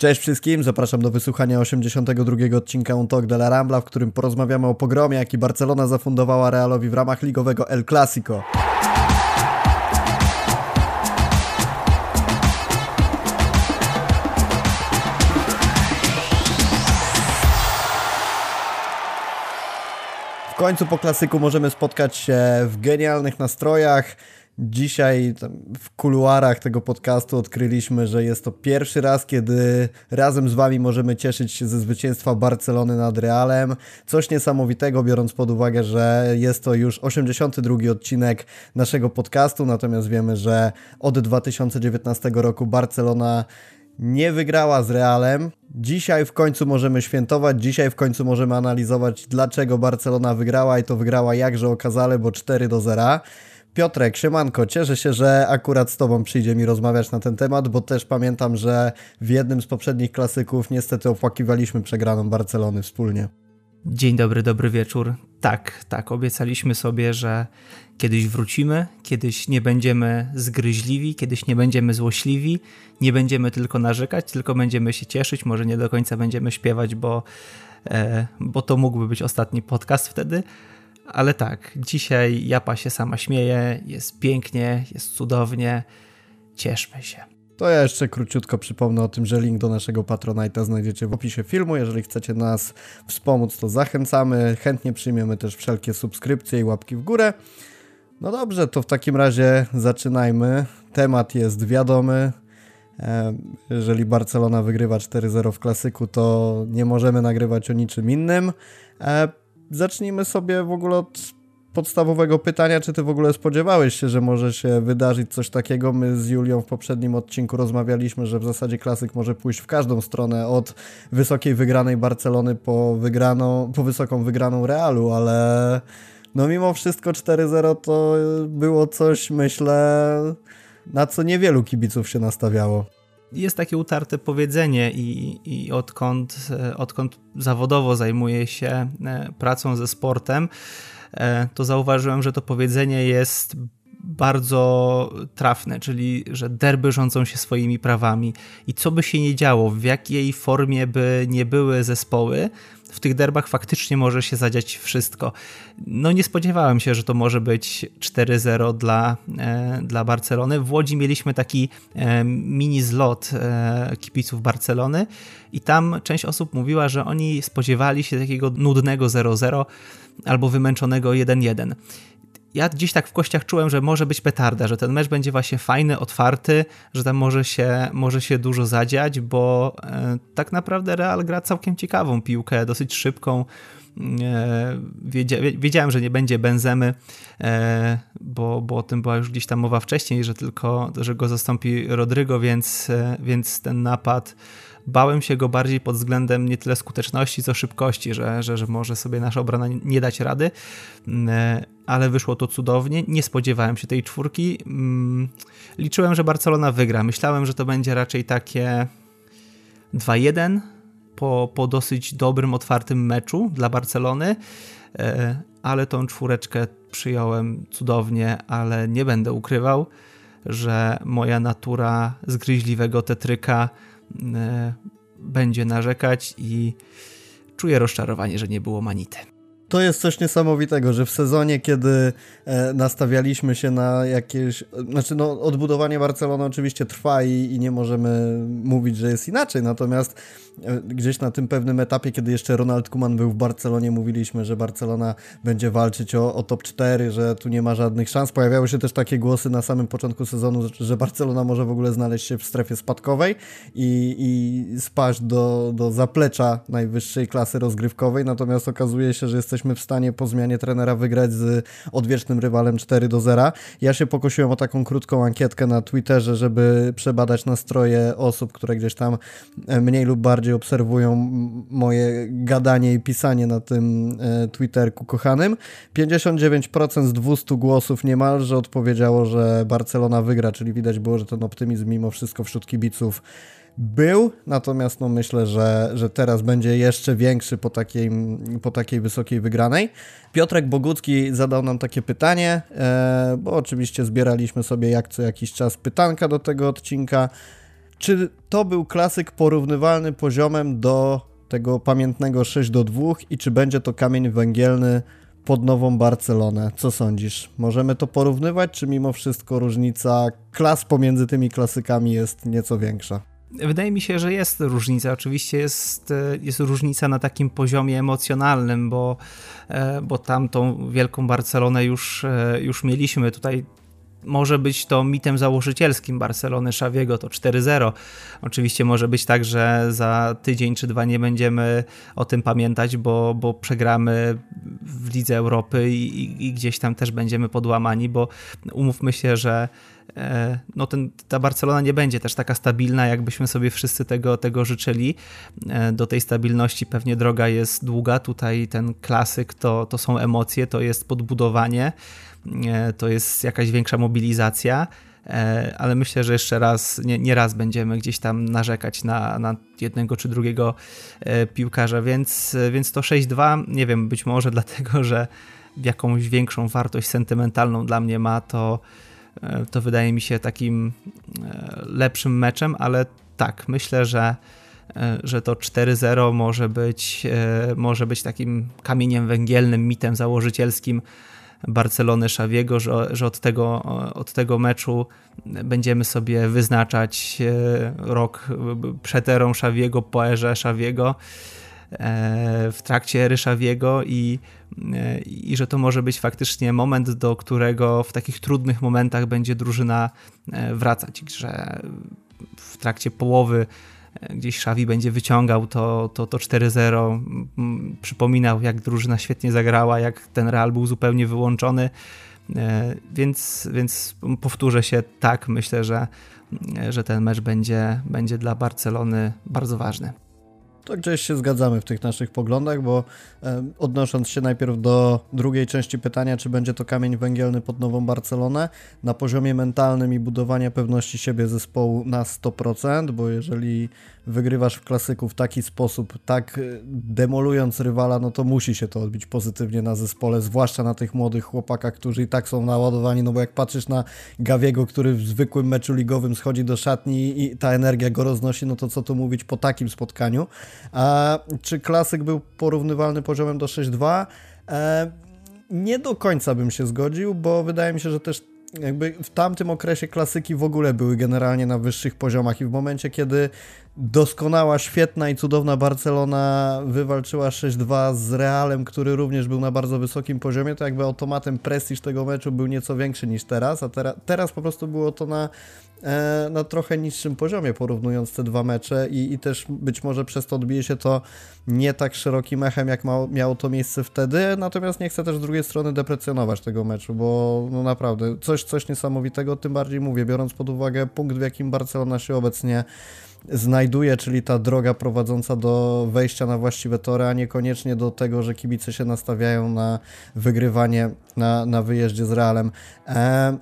Cześć wszystkim, zapraszam do wysłuchania 82 odcinka Un Talk de la Rambla, w którym porozmawiamy o pogromie, jaki Barcelona zafundowała Realowi w ramach ligowego El Clasico. W końcu po klasyku możemy spotkać się w genialnych nastrojach. Dzisiaj w kuluarach tego podcastu odkryliśmy, że jest to pierwszy raz, kiedy razem z Wami możemy cieszyć się ze zwycięstwa Barcelony nad Realem. Coś niesamowitego, biorąc pod uwagę, że jest to już 82 odcinek naszego podcastu, natomiast wiemy, że od 2019 roku Barcelona nie wygrała z Realem. Dzisiaj w końcu możemy świętować, dzisiaj w końcu możemy analizować, dlaczego Barcelona wygrała i to wygrała jakże okazale, bo 4 do 0. Piotrek, siemanko, cieszę się, że akurat z Tobą przyjdzie mi rozmawiać na ten temat, bo też pamiętam, że w jednym z poprzednich klasyków niestety opłakiwaliśmy przegraną Barcelony wspólnie. Dzień dobry, dobry wieczór. Tak, tak, obiecaliśmy sobie, że kiedyś wrócimy, kiedyś nie będziemy zgryźliwi, kiedyś nie będziemy złośliwi, nie będziemy tylko narzekać, tylko będziemy się cieszyć, może nie do końca będziemy śpiewać, bo, e, bo to mógłby być ostatni podcast wtedy, ale tak, dzisiaj Japa się sama śmieje, jest pięknie, jest cudownie, cieszmy się. To ja jeszcze króciutko przypomnę o tym, że link do naszego Patronite'a znajdziecie w opisie filmu. Jeżeli chcecie nas wspomóc, to zachęcamy. Chętnie przyjmiemy też wszelkie subskrypcje i łapki w górę. No dobrze, to w takim razie zaczynajmy. Temat jest wiadomy. Jeżeli Barcelona wygrywa 4-0 w klasyku, to nie możemy nagrywać o niczym innym. Zacznijmy sobie w ogóle od podstawowego pytania, czy ty w ogóle spodziewałeś się, że może się wydarzyć coś takiego? My z Julią w poprzednim odcinku rozmawialiśmy, że w zasadzie klasyk może pójść w każdą stronę, od wysokiej wygranej Barcelony po, wygraną, po wysoką wygraną Realu, ale no mimo wszystko 4-0 to było coś, myślę, na co niewielu kibiców się nastawiało jest takie utarte powiedzenie i, i odkąd, e, odkąd zawodowo zajmuję się e, pracą ze sportem, e, to zauważyłem, że to powiedzenie jest bardzo trafne, czyli że derby rządzą się swoimi prawami. I co by się nie działo, w jakiej formie by nie były zespoły, w tych derbach faktycznie może się zadziać wszystko. No nie spodziewałem się, że to może być 4-0 dla, e, dla Barcelony. W Łodzi mieliśmy taki e, mini zlot e, kibiców Barcelony i tam część osób mówiła, że oni spodziewali się takiego nudnego 0-0 albo wymęczonego 1-1 ja gdzieś tak w kościach czułem, że może być petarda, że ten mecz będzie właśnie fajny, otwarty, że tam może się, może się dużo zadziać, bo e, tak naprawdę Real gra całkiem ciekawą piłkę, dosyć szybką. E, wiedzia, wiedziałem, że nie będzie Benzemy, e, bo, bo o tym była już gdzieś tam mowa wcześniej, że tylko, że go zastąpi Rodrygo, więc, więc ten napad bałem się go bardziej pod względem nie tyle skuteczności, co szybkości, że, że, że może sobie nasza obrona nie dać rady, mm, e, ale wyszło to cudownie. Nie spodziewałem się tej czwórki. Mm, liczyłem, że Barcelona wygra. Myślałem, że to będzie raczej takie 2-1 po, po dosyć dobrym, otwartym meczu dla Barcelony, e, ale tą czwóreczkę przyjąłem cudownie, ale nie będę ukrywał, że moja natura zgryźliwego tetryka będzie narzekać i czuję rozczarowanie, że nie było manity. To jest coś niesamowitego, że w sezonie, kiedy e, nastawialiśmy się na jakieś. Znaczy, no, odbudowanie Barcelony oczywiście trwa i, i nie możemy mówić, że jest inaczej. Natomiast E, gdzieś na tym pewnym etapie, kiedy jeszcze Ronald Kuman był w Barcelonie, mówiliśmy, że Barcelona będzie walczyć o, o top 4, że tu nie ma żadnych szans. Pojawiały się też takie głosy na samym początku sezonu, że Barcelona może w ogóle znaleźć się w strefie spadkowej i, i spaść do, do zaplecza najwyższej klasy rozgrywkowej. Natomiast okazuje się, że jesteśmy w stanie po zmianie trenera wygrać z odwiecznym rywalem 4 do 0. Ja się pokusiłem o taką krótką ankietkę na Twitterze, żeby przebadać nastroje osób, które gdzieś tam e, mniej lub bardziej obserwują moje gadanie i pisanie na tym e, Twitterku kochanym. 59% z 200 głosów niemalże odpowiedziało, że Barcelona wygra, czyli widać było, że ten optymizm mimo wszystko wśród kibiców był, natomiast no myślę, że, że teraz będzie jeszcze większy po takiej, po takiej wysokiej wygranej. Piotrek Bogucki zadał nam takie pytanie, e, bo oczywiście zbieraliśmy sobie jak co jakiś czas pytanka do tego odcinka. czy to był klasyk porównywalny poziomem do tego pamiętnego 6 do 2 i czy będzie to kamień węgielny pod nową Barcelonę? Co sądzisz? Możemy to porównywać, czy mimo wszystko różnica klas pomiędzy tymi klasykami jest nieco większa? Wydaje mi się, że jest różnica. Oczywiście jest, jest różnica na takim poziomie emocjonalnym, bo, e, bo tamtą wielką Barcelonę już, e, już mieliśmy. Tutaj może być to mitem założycielskim Barcelony Szawiego, to 4-0. Oczywiście może być tak, że za tydzień czy dwa nie będziemy o tym pamiętać, bo, bo przegramy w Lidze Europy i, i, gdzieś tam też będziemy podłamani, bo umówmy się, że e, no ten, ta Barcelona nie będzie też taka stabilna, jakbyśmy sobie wszyscy tego, tego życzyli. E, do tej stabilności pewnie droga jest długa. Tutaj ten klasyk to, to są emocje, to jest podbudowanie. E, to jest jakaś większa mobilizacja, e, ale myślę, że jeszcze raz, nie, nie raz będziemy gdzieś tam narzekać na, na jednego czy drugiego e, piłkarza, więc, więc to 6-2, nie wiem, być może dlatego, że jakąś większą wartość sentymentalną dla mnie ma, to, to wydaje mi się takim lepszym meczem, ale tak, myślę, że że to 4-0 może być, może być takim kamieniem węgielnym, mitem założycielskim Barcelony Xaviego, że, że od, tego, od tego meczu będziemy sobie wyznaczać e, rok przed erą Xaviego, po erze Xaviego, e, w trakcie ery Xaviego i, e, i że to może być faktycznie moment, do którego w takich trudnych momentach będzie drużyna wracać, że w trakcie połowy gdzieś Szawi będzie wyciągał to, to, to 4-0, przypominał jak drużyna świetnie zagrała, jak ten Real był zupełnie wyłączony, e, więc, więc powtórzę się, tak, myślę, że, że ten mecz będzie, będzie dla Barcelony bardzo ważny. To gdzieś się zgadzamy w tych naszych poglądach, bo odnosząc się najpierw do drugiej części pytania, czy będzie to kamień węgielny pod nową Barcelonę, na poziomie mentalnym i budowania pewności siebie zespołu na 100%, bo jeżeli wygrywasz w klasyku w taki sposób, tak e, demolując rywala, no to musi się to odbić pozytywnie na zespole, zwłaszcza na tych młodych chłopakach, którzy i tak są naładowani, no bo jak patrzysz na Gawiego, który w zwykłym meczu ligowym schodzi do szatni i ta energia go roznosi, no to co tu mówić po takim spotkaniu. A czy klasyk był porównywalny poziomem do 6-2? E, nie do końca bym się zgodził, bo wydaje mi się, że też jakby w tamtym okresie klasyki w ogóle były generalnie na wyższych poziomach i w momencie, kiedy doskonała, świetna i cudowna Barcelona wywalczyła 6-2 z Realem, który również był na bardzo wysokim poziomie, to jakby automatem prestiż tego meczu był nieco większy niż teraz, a tera teraz po prostu było to na, e, na trochę niższym poziomie, porównując te dwa mecze i, i też być może przez to odbije się to nie tak szerokim echem, jak ma, miało to miejsce wtedy, natomiast nie chcę też z drugiej strony deprecjonować tego meczu, bo no naprawdę coś, coś niesamowitego, tym bardziej mówię, biorąc pod uwagę punkt, w jakim Barcelona się obecnie znajduje, czyli ta droga prowadząca do wejścia na właściwe tory, a niekoniecznie do tego, że kibice się nastawiają na wygrywanie na, na wyjeździe z Realem. E,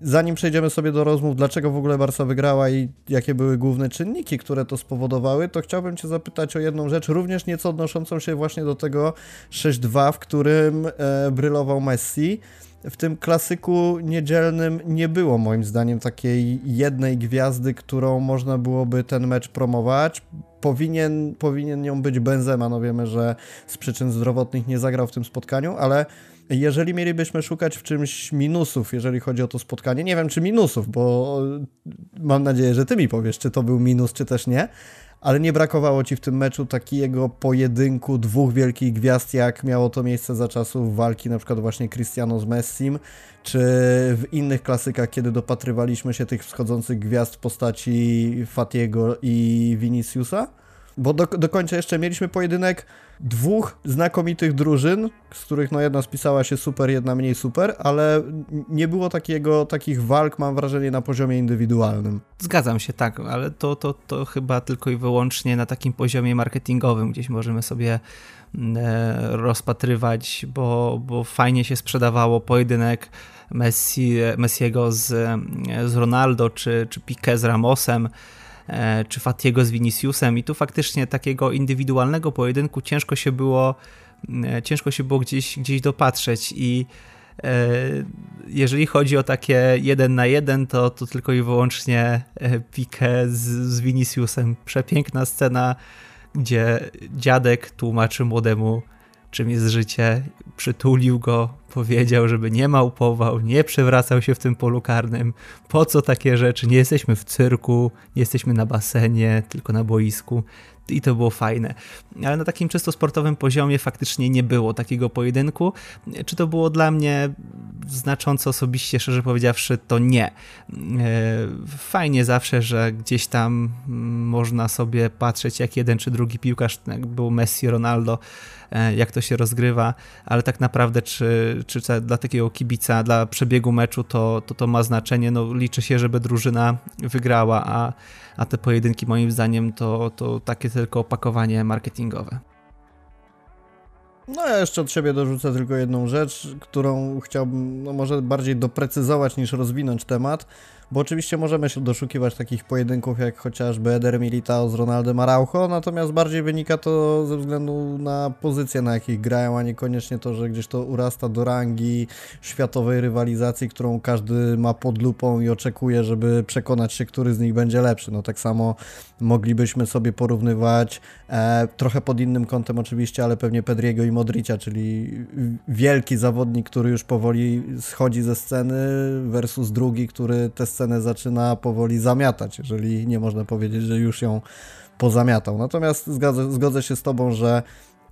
zanim przejdziemy sobie do rozmów, dlaczego w ogóle Barca wygrała i jakie były główne czynniki, które to spowodowały, to chciałbym Cię zapytać o jedną rzecz, również nieco odnoszącą się właśnie do tego 6-2, w którym e, brylował Messi w tym klasyku niedzielnym nie było moim zdaniem takiej jednej gwiazdy, którą można byłoby ten mecz promować. Powinien, powinien nią być Benzema, no wiemy, że z przyczyn zdrowotnych nie zagrał w tym spotkaniu, ale jeżeli mielibyśmy szukać w czymś minusów, jeżeli chodzi o to spotkanie, nie wiem czy minusów, bo mam nadzieję, że ty mi powiesz, czy to był minus, czy też nie, ale nie brakowało ci w tym meczu takiego pojedynku dwóch wielkich gwiazd, jak miało to miejsce za czasów walki na przykład właśnie Cristiano z Messim, czy w innych klasykach, kiedy dopatrywaliśmy się tych wschodzących gwiazd w postaci Fatiego i Viniciusa? Bo do, do końca jeszcze mieliśmy pojedynek dwóch znakomitych drużyn, z których no jedna spisała się super, jedna mniej super, ale nie było takiego, takich walk, mam wrażenie, na poziomie indywidualnym. Zgadzam się, tak, ale to, to, to chyba tylko i wyłącznie na takim poziomie marketingowym, gdzieś możemy sobie mm, e, rozpatrywać, bo, bo fajnie się sprzedawało pojedynek Messi, Messiego z, z Ronaldo, czy, czy Piqué z Ramosem, czy Fatiego z Viniciusem i tu faktycznie takiego indywidualnego pojedynku ciężko się było, e, ciężko się było gdzieś, gdzieś dopatrzeć i jeżeli chodzi o takie jeden na jeden, to, to tylko i wyłącznie Pique z, z Viniciusem. Przepiękna scena, gdzie dziadek tłumaczy młodemu czym jest życie, przytulił go, powiedział, żeby nie małpował, nie przewracał się w tym polu karnym. Po co takie rzeczy? Nie jesteśmy w cyrku, nie jesteśmy na basenie, tylko na boisku i to było fajne. Ale na takim czysto sportowym poziomie faktycznie nie było takiego pojedynku. Czy to było dla mnie znacząco osobiście, szczerze powiedziawszy, to nie. E, fajnie zawsze, że gdzieś tam można sobie patrzeć, jak jeden czy drugi piłkarz, jak był Messi, Ronaldo, jak to się rozgrywa, ale tak naprawdę, czy, czy dla takiego kibica, dla przebiegu meczu to, to, to ma znaczenie. No, liczy się, żeby drużyna wygrała, a a te pojedynki moim zdaniem to, to takie tylko opakowanie marketingowe. No ja jeszcze od siebie dorzucę tylko jedną rzecz, którą chciałbym no może bardziej doprecyzować niż rozwinąć temat. Bo oczywiście możemy się doszukiwać takich pojedynków jak chociażby Eder Militao z Ronaldem Araujo, natomiast bardziej wynika to ze względu na pozycje, na jakich grają, a niekoniecznie to, że gdzieś to urasta do rangi światowej rywalizacji, którą każdy ma pod lupą i oczekuje, żeby przekonać się, który z nich będzie lepszy. No tak samo moglibyśmy sobie porównywać e, trochę pod innym kątem oczywiście, ale pewnie Pedriego i Modricia, czyli wielki zawodnik, który już powoli schodzi ze sceny versus drugi, który te scenę zaczyna powoli zamiatać, jeżeli nie można powiedzieć, że już ją pozamiatał. Natomiast zgodzę, zgodzę się z Tobą, że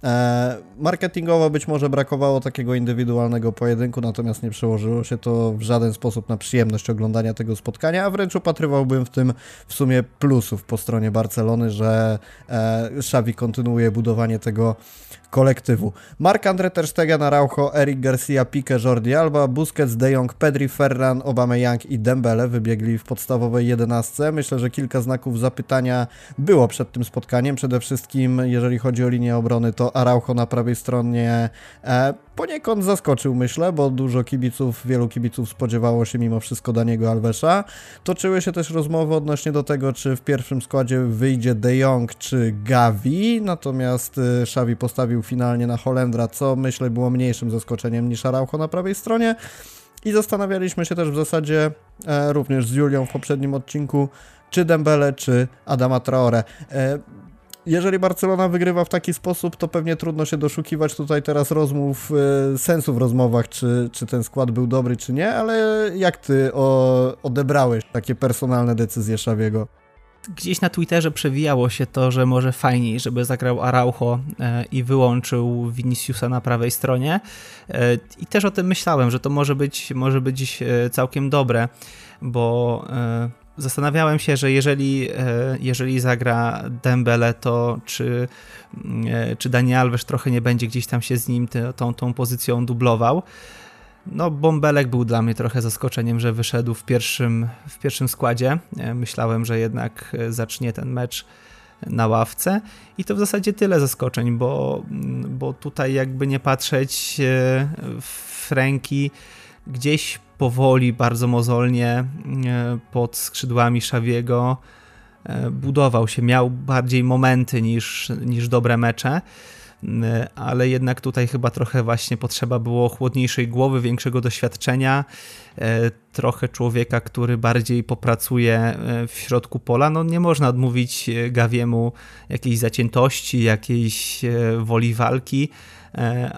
e, marketingowo być może brakowało takiego indywidualnego pojedynku, natomiast nie przełożyło się to w żaden sposób na przyjemność oglądania tego spotkania, a wręcz upatrywałbym w tym w sumie plusów po stronie Barcelony, że e, Xavi kontynuuje budowanie tego kolektywu. Marc-André Ter Stegen, Araujo, Eric Garcia, Pique, Jordi Alba, Busquets, De Jong, Pedri, Ferran, Aubameyang i Dembele wybiegli w podstawowej jedenastce. Myślę, że kilka znaków zapytania było przed tym spotkaniem. Przede wszystkim, jeżeli chodzi o linię obrony, to Araujo na prawej stronie e, poniekąd zaskoczył, myślę, bo dużo kibiców, wielu kibiców spodziewało się mimo wszystko Daniego Alvesa. Toczyły się też rozmowy odnośnie do tego, czy w pierwszym składzie wyjdzie De Jong czy Gavi, natomiast e, Xavi postawił finalnie na Holendra, co myślę było mniejszym zaskoczeniem niż Araujo na prawej stronie. I zastanawialiśmy się też w zasadzie e, również z Julią w poprzednim odcinku, czy Dembele, czy Adama Traore. E, jeżeli Barcelona wygrywa w taki sposób, to pewnie trudno się doszukiwać tutaj teraz rozmów, e, sensu w rozmowach, czy, czy ten skład był dobry, czy nie, ale jak ty o, odebrałeś takie personalne decyzje Szawiego? gdzieś na Twitterze przewijało się to, że może fajniej, żeby zagrał Araujo e, i wyłączył Viniciusa na prawej stronie. E, I też o tym myślałem, że to może być, może być całkiem dobre, bo zastanawiałem się, że jeżeli, jeżeli zagra Dembele, to czy, czy Daniel Alves trochę nie będzie gdzieś tam się z nim tą, tą pozycją dublował. No, Bąbelek był dla mnie trochę zaskoczeniem, że wyszedł w pierwszym, w pierwszym składzie. E, myślałem, że jednak e, zacznie ten mecz na ławce i to w zasadzie tyle zaskoczeń, bo, bo tutaj jakby nie patrzeć e, Franki gdzieś powoli, bardzo mozolnie pod skrzydłami Szawiego budował się, miał bardziej momenty niż, niż dobre mecze. E, ale jednak tutaj chyba trochę właśnie potrzeba było chłodniejszej głowy, większego doświadczenia, e, trochę człowieka, który bardziej popracuje e, w środku pola. No nie można odmówić Gawiemu jakiejś zaciętości, jakiejś woli walki,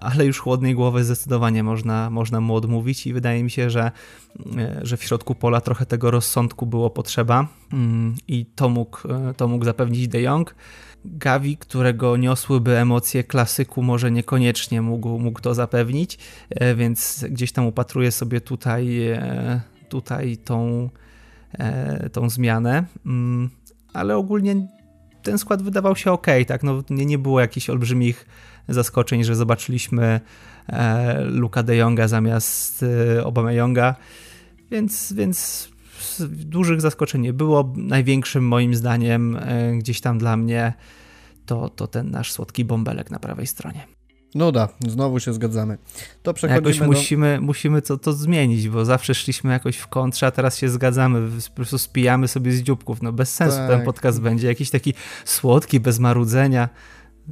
ale już chłodnej głowy zdecydowanie można, można mu odmówić i wydaje mi się, że, że w środku pola trochę tego rozsądku było potrzeba mm, i to mógł, to mógł zapewnić De Jong. Gavi, którego niosłyby emocje klasyku, może niekoniecznie mógł, mógł to zapewnić, e, więc gdzieś tam upatruję sobie tutaj, e, tutaj tą, e, tą zmianę. Mm, ale ogólnie ten skład wydawał się ok, tak? No, nie, nie było jakichś olbrzymich zaskoczeń, że zobaczyliśmy Luka de Jonga zamiast Obama Jonga, więc, więc dużych zaskoczeń nie było. Największym moim zdaniem gdzieś tam dla mnie to, to ten nasz słodki bąbelek na prawej stronie. No da, znowu się zgadzamy. To przechodzimy jakoś do... musimy, musimy to, to zmienić, bo zawsze szliśmy jakoś w kontrze, a teraz się zgadzamy, po prostu spijamy sobie z dzióbków. No bez sensu tak. ten podcast będzie jakiś taki słodki, bez marudzenia.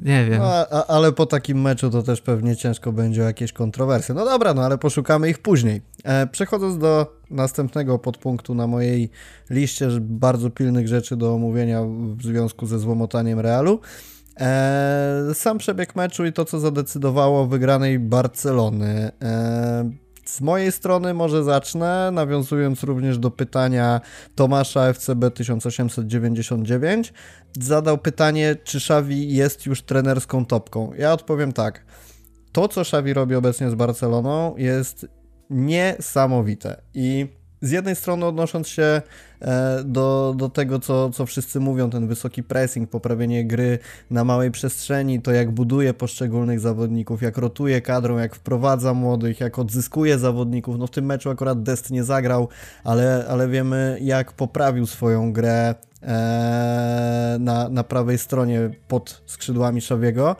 Nie wiem. No, a, ale po takim meczu to też pewnie ciężko będzie o jakieś kontrowersje. No dobra, no ale poszukamy ich później. E, przechodząc do następnego podpunktu na mojej liście bardzo pilnych rzeczy do omówienia w związku ze złomotaniem Realu. E, sam przebieg meczu i to, co zadecydowało o wygranej Barcelony. E, z mojej strony może zacznę, nawiązując również do pytania Tomasza FCB 1899. Zadał pytanie, czy Xavi jest już trenerską topką. Ja odpowiem tak. To, co Xavi robi obecnie z Barceloną jest niesamowite i z jednej strony odnosząc się e, do, do tego, co, co wszyscy mówią, ten wysoki pressing, poprawienie gry na małej przestrzeni, to jak buduje poszczególnych zawodników, jak rotuje kadrą, jak wprowadza młodych, jak odzyskuje zawodników. No w tym meczu akurat Dest nie zagrał, ale, ale wiemy jak poprawił swoją grę e, na, na prawej stronie pod skrzydłami Szawiego.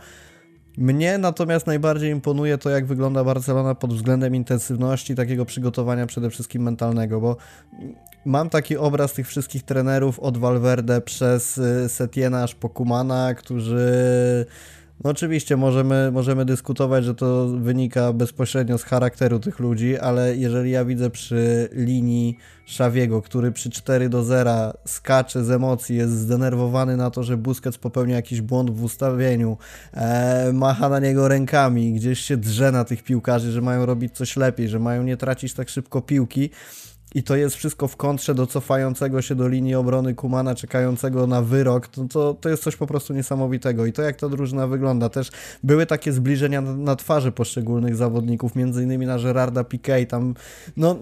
Mnie natomiast najbardziej imponuje to, jak wygląda Barcelona pod względem intensywności, takiego przygotowania przede wszystkim mentalnego, bo mam taki obraz tych wszystkich trenerów od Valverde przez y, Setiena aż po Kumana, którzy no oczywiście możemy, możemy dyskutować, że to wynika bezpośrednio z charakteru tych ludzi, ale jeżeli ja widzę przy linii Szawiego, który przy 4 do 0 skacze z emocji, jest zdenerwowany na to, że Busquets popełnia jakiś błąd w ustawieniu, e, macha na niego rękami, gdzieś się drze na tych piłkarzy, że mają robić coś lepiej, że mają nie tracić tak szybko piłki, i to jest wszystko w kontrze do cofającego się do linii obrony Kumana, czekającego na wyrok, to, to, to jest coś po prostu niesamowitego. I to jak ta drużyna wygląda, też były takie zbliżenia na, na twarzy poszczególnych zawodników, między innymi na Gerarda Piqué, tam, no,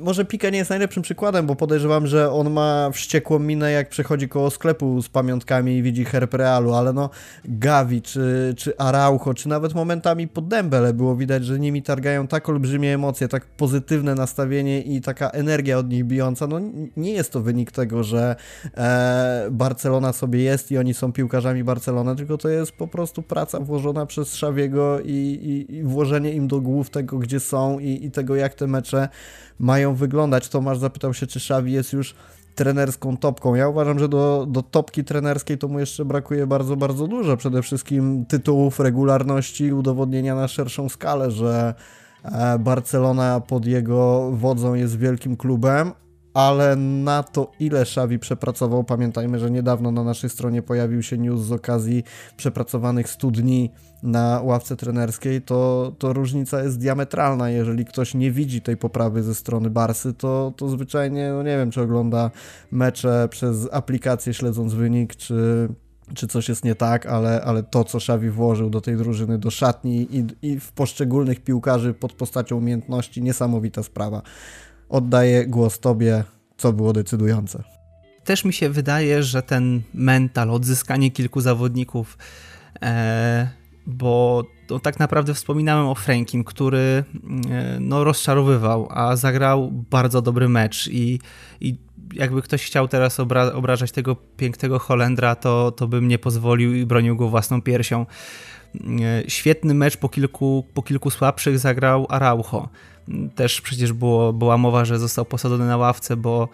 może Piqué nie jest najlepszym przykładem, bo podejrzewam, że on ma wściekłą minę, jak przechodzi koło sklepu z pamiątkami i widzi herb Realu, ale no, Gavi, czy, czy Araujo, czy nawet momentami pod Dembele było widać, że nimi targają tak olbrzymie emocje, tak pozytywne nastawienie i taka energia od nich bijąca, no nie jest to wynik tego, że e, Barcelona sobie jest i oni są piłkarzami Barcelony, tylko to jest po prostu praca włożona przez Szawiego i, i, i włożenie im do głów tego, gdzie są i, i tego, jak te mecze mają wyglądać. Tomasz zapytał się, czy Szawi jest już trenerską topką. Ja uważam, że do, do topki trenerskiej to mu jeszcze brakuje bardzo, bardzo dużo. Przede wszystkim tytułów, regularności, udowodnienia na szerszą skalę, że Barcelona pod jego wodzą jest wielkim klubem, ale na to, ile Xavi przepracował, pamiętajmy, że niedawno na naszej stronie pojawił się news z okazji przepracowanych 100 dni na ławce trenerskiej, to, to różnica jest diametralna. Jeżeli ktoś nie widzi tej poprawy ze strony Barsy, to, to zwyczajnie, no nie wiem, czy ogląda mecze przez aplikację śledząc wynik, czy czy coś jest nie tak, ale, ale to, co Xavi włożył do tej drużyny, do szatni i, i w poszczególnych piłkarzy pod postacią umiejętności, niesamowita sprawa. Oddaję głos Tobie, co było decydujące. Też mi się wydaje, że ten mental, odzyskanie kilku zawodników, e, bo tak naprawdę wspominałem o Frankim, który e, no, rozczarowywał, a zagrał bardzo dobry mecz i, i jakby ktoś chciał teraz obra obrażać tego pięknego Holendra, to, to bym nie pozwolił i bronił go własną piersią. E, świetny mecz po kilku, po kilku słabszych zagrał Araujo. Też przecież było, była mowa, że został posadzony na ławce, bo,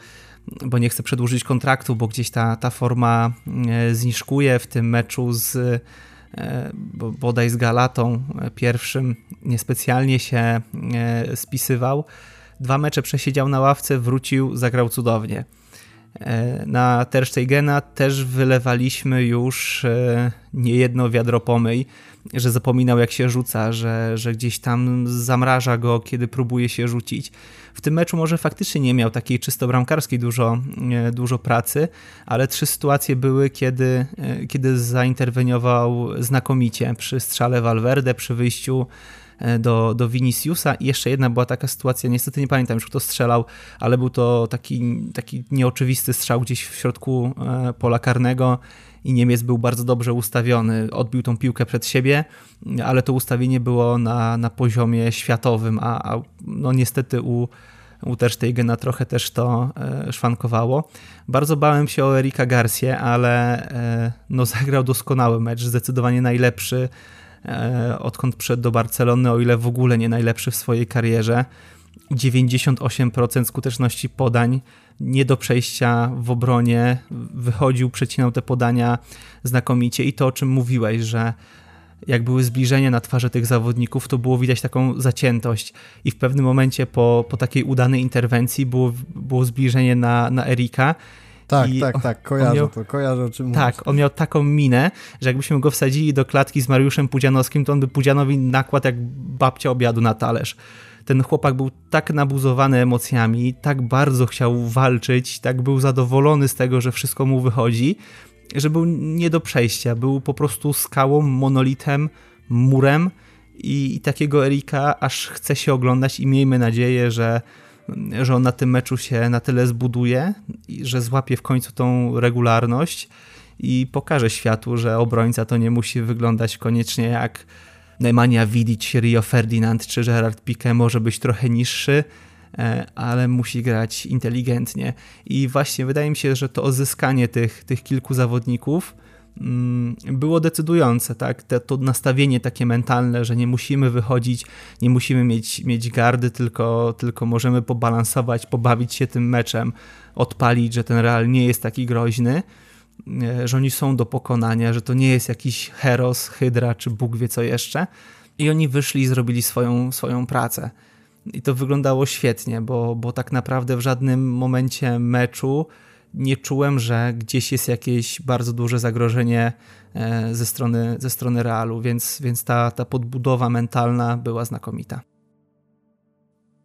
bo nie chce przedłużyć kontraktu, bo gdzieś ta, ta forma e, zniszkuje w tym meczu z e, bodaj z Galatą pierwszym niespecjalnie się spisywał. Dwa mecze przesiedział na ławce, wrócił, zagrał cudownie. E, na Ter Stegena też wylewaliśmy już e, niejedno wiadro pomyj, że zapominał jak się rzuca, że, że gdzieś tam zamraża go, kiedy próbuje się rzucić. W tym meczu może faktycznie nie miał takiej czysto bramkarskiej dużo, e, dużo pracy, ale trzy sytuacje były, kiedy, kiedy zainterweniował znakomicie przy strzale Valverde, przy wyjściu do, do Viniciusa i jeszcze jedna była taka sytuacja, niestety nie pamiętam już kto strzelał, ale był to taki, taki nieoczywisty strzał gdzieś w środku e, pola karnego i Niemiec był bardzo dobrze ustawiony, odbił tą piłkę przed siebie, ale to ustawienie było na, na poziomie światowym, a, a no niestety u, u Ter Stegena trochę też to e, szwankowało. Bardzo bałem się o Erika Garcia, ale e, no, zagrał doskonały mecz, zdecydowanie najlepszy E, odkąd przyszedł do Barcelony, o ile w ogóle nie najlepszy w swojej karierze. 98% skuteczności podań, nie do przejścia w obronie, wychodził, przecinał te podania znakomicie i to, o czym mówiłeś, że jak były zbliżenia na twarze tych zawodników, to było widać taką zaciętość i w pewnym momencie po, po takiej udanej interwencji było, było zbliżenie na, na Erika tak, I tak, tak, kojarzę miał, to, kojarzę o czym Tak, mówisz. on miał taką minę, że jakbyśmy go wsadzili do klatki z Mariuszem Pudzianowskim, to on by Pudzianowi nakładł jak babcia obiadu na talerz. Ten chłopak był tak nabuzowany emocjami, tak bardzo chciał walczyć, tak był zadowolony z tego, że wszystko mu wychodzi, że był nie do przejścia. Był po prostu skałą, monolitem, murem i, i takiego Erika aż chce się oglądać i miejmy nadzieję, że że on na tym meczu się na tyle zbuduje, że złapie w końcu tą regularność i pokaże światu, że obrońca to nie musi wyglądać koniecznie jak Nemanja Vidic, Rio Ferdinand czy Gerard Piqué, może być trochę niższy, e, ale musi grać inteligentnie. I właśnie wydaje mi się, że to odzyskanie tych, tych kilku zawodników było decydujące, tak? Te, to nastawienie takie mentalne, że nie musimy wychodzić, nie musimy mieć, mieć gardy, tylko, tylko możemy pobalansować, pobawić się tym meczem, odpalić, że ten Real nie jest taki groźny, e, że oni są do pokonania, że to nie jest jakiś Heros, Hydra czy Bóg wie co jeszcze. I oni wyszli i zrobili swoją, swoją pracę. I to wyglądało świetnie, bo, bo tak naprawdę w żadnym momencie meczu nie czułem, że gdzieś jest jakieś bardzo duże zagrożenie e, ze strony, ze strony Realu, więc, więc ta, ta podbudowa mentalna była znakomita.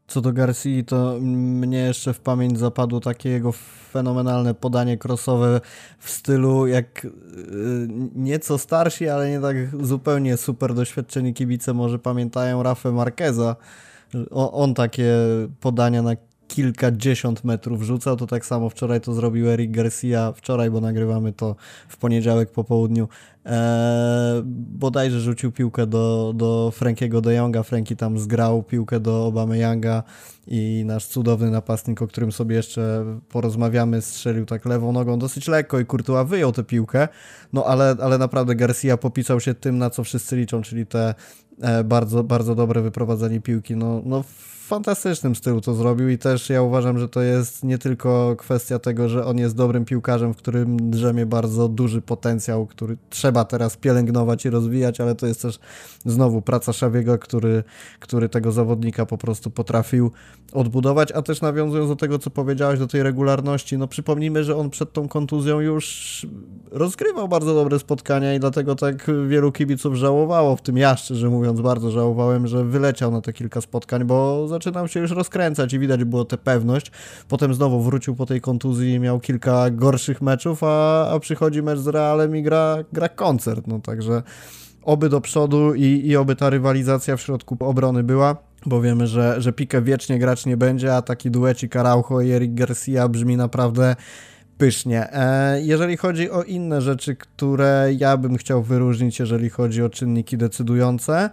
Co do Garcia, to mnie jeszcze w pamięć zapadło takie jego fenomenalne podanie crossowe w stylu jak e, nieco starsi, ale nie tak zupełnie super doświadczeni kibice może pamiętają Rafę Marqueza. On takie podania na kilkadziesiąt metrów rzucał, to tak samo wczoraj to zrobił Eric Garcia, wczoraj, bo nagrywamy to w poniedziałek po południu, eee, bodajże rzucił piłkę do, do Frankiego de Jonga, Franki tam zgrał piłkę do Obamy Younga i nasz cudowny napastnik, o którym sobie jeszcze porozmawiamy, strzelił tak lewą nogą dosyć lekko i Kurtuła wyjął tę piłkę, no ale, ale naprawdę Garcia popisał się tym, na co wszyscy liczą, czyli te bardzo, bardzo dobre wyprowadzenie piłki, no, no fantastycznym stylu to zrobił i też ja uważam, że to jest nie tylko kwestia tego, że on jest dobrym piłkarzem, w którym drzemie bardzo duży potencjał, który trzeba teraz pielęgnować i rozwijać, ale to jest też znowu praca Szawiego, który, który tego zawodnika po prostu potrafił odbudować, a też nawiązując do tego, co powiedziałeś, do tej regularności, no przypomnijmy, że on przed tą kontuzją już rozgrywał bardzo dobre spotkania i dlatego tak wielu kibiców żałowało, w tym ja szczerze mówiąc bardzo żałowałem, że wyleciał na te kilka spotkań, bo zaczynał się już rozkręcać i widać było tę pewność. Potem znowu wrócił po tej kontuzji i miał kilka gorszych meczów, a, a przychodzi mecz z Realem i gra, gra koncert, no także oby do przodu i, i oby ta rywalizacja w środku obrony była bo wiemy, że, że Pique wiecznie grać nie będzie, a taki duecik Araujo i Eric Garcia brzmi naprawdę pysznie. E, jeżeli chodzi o inne rzeczy, które ja bym chciał wyróżnić, jeżeli chodzi o czynniki decydujące,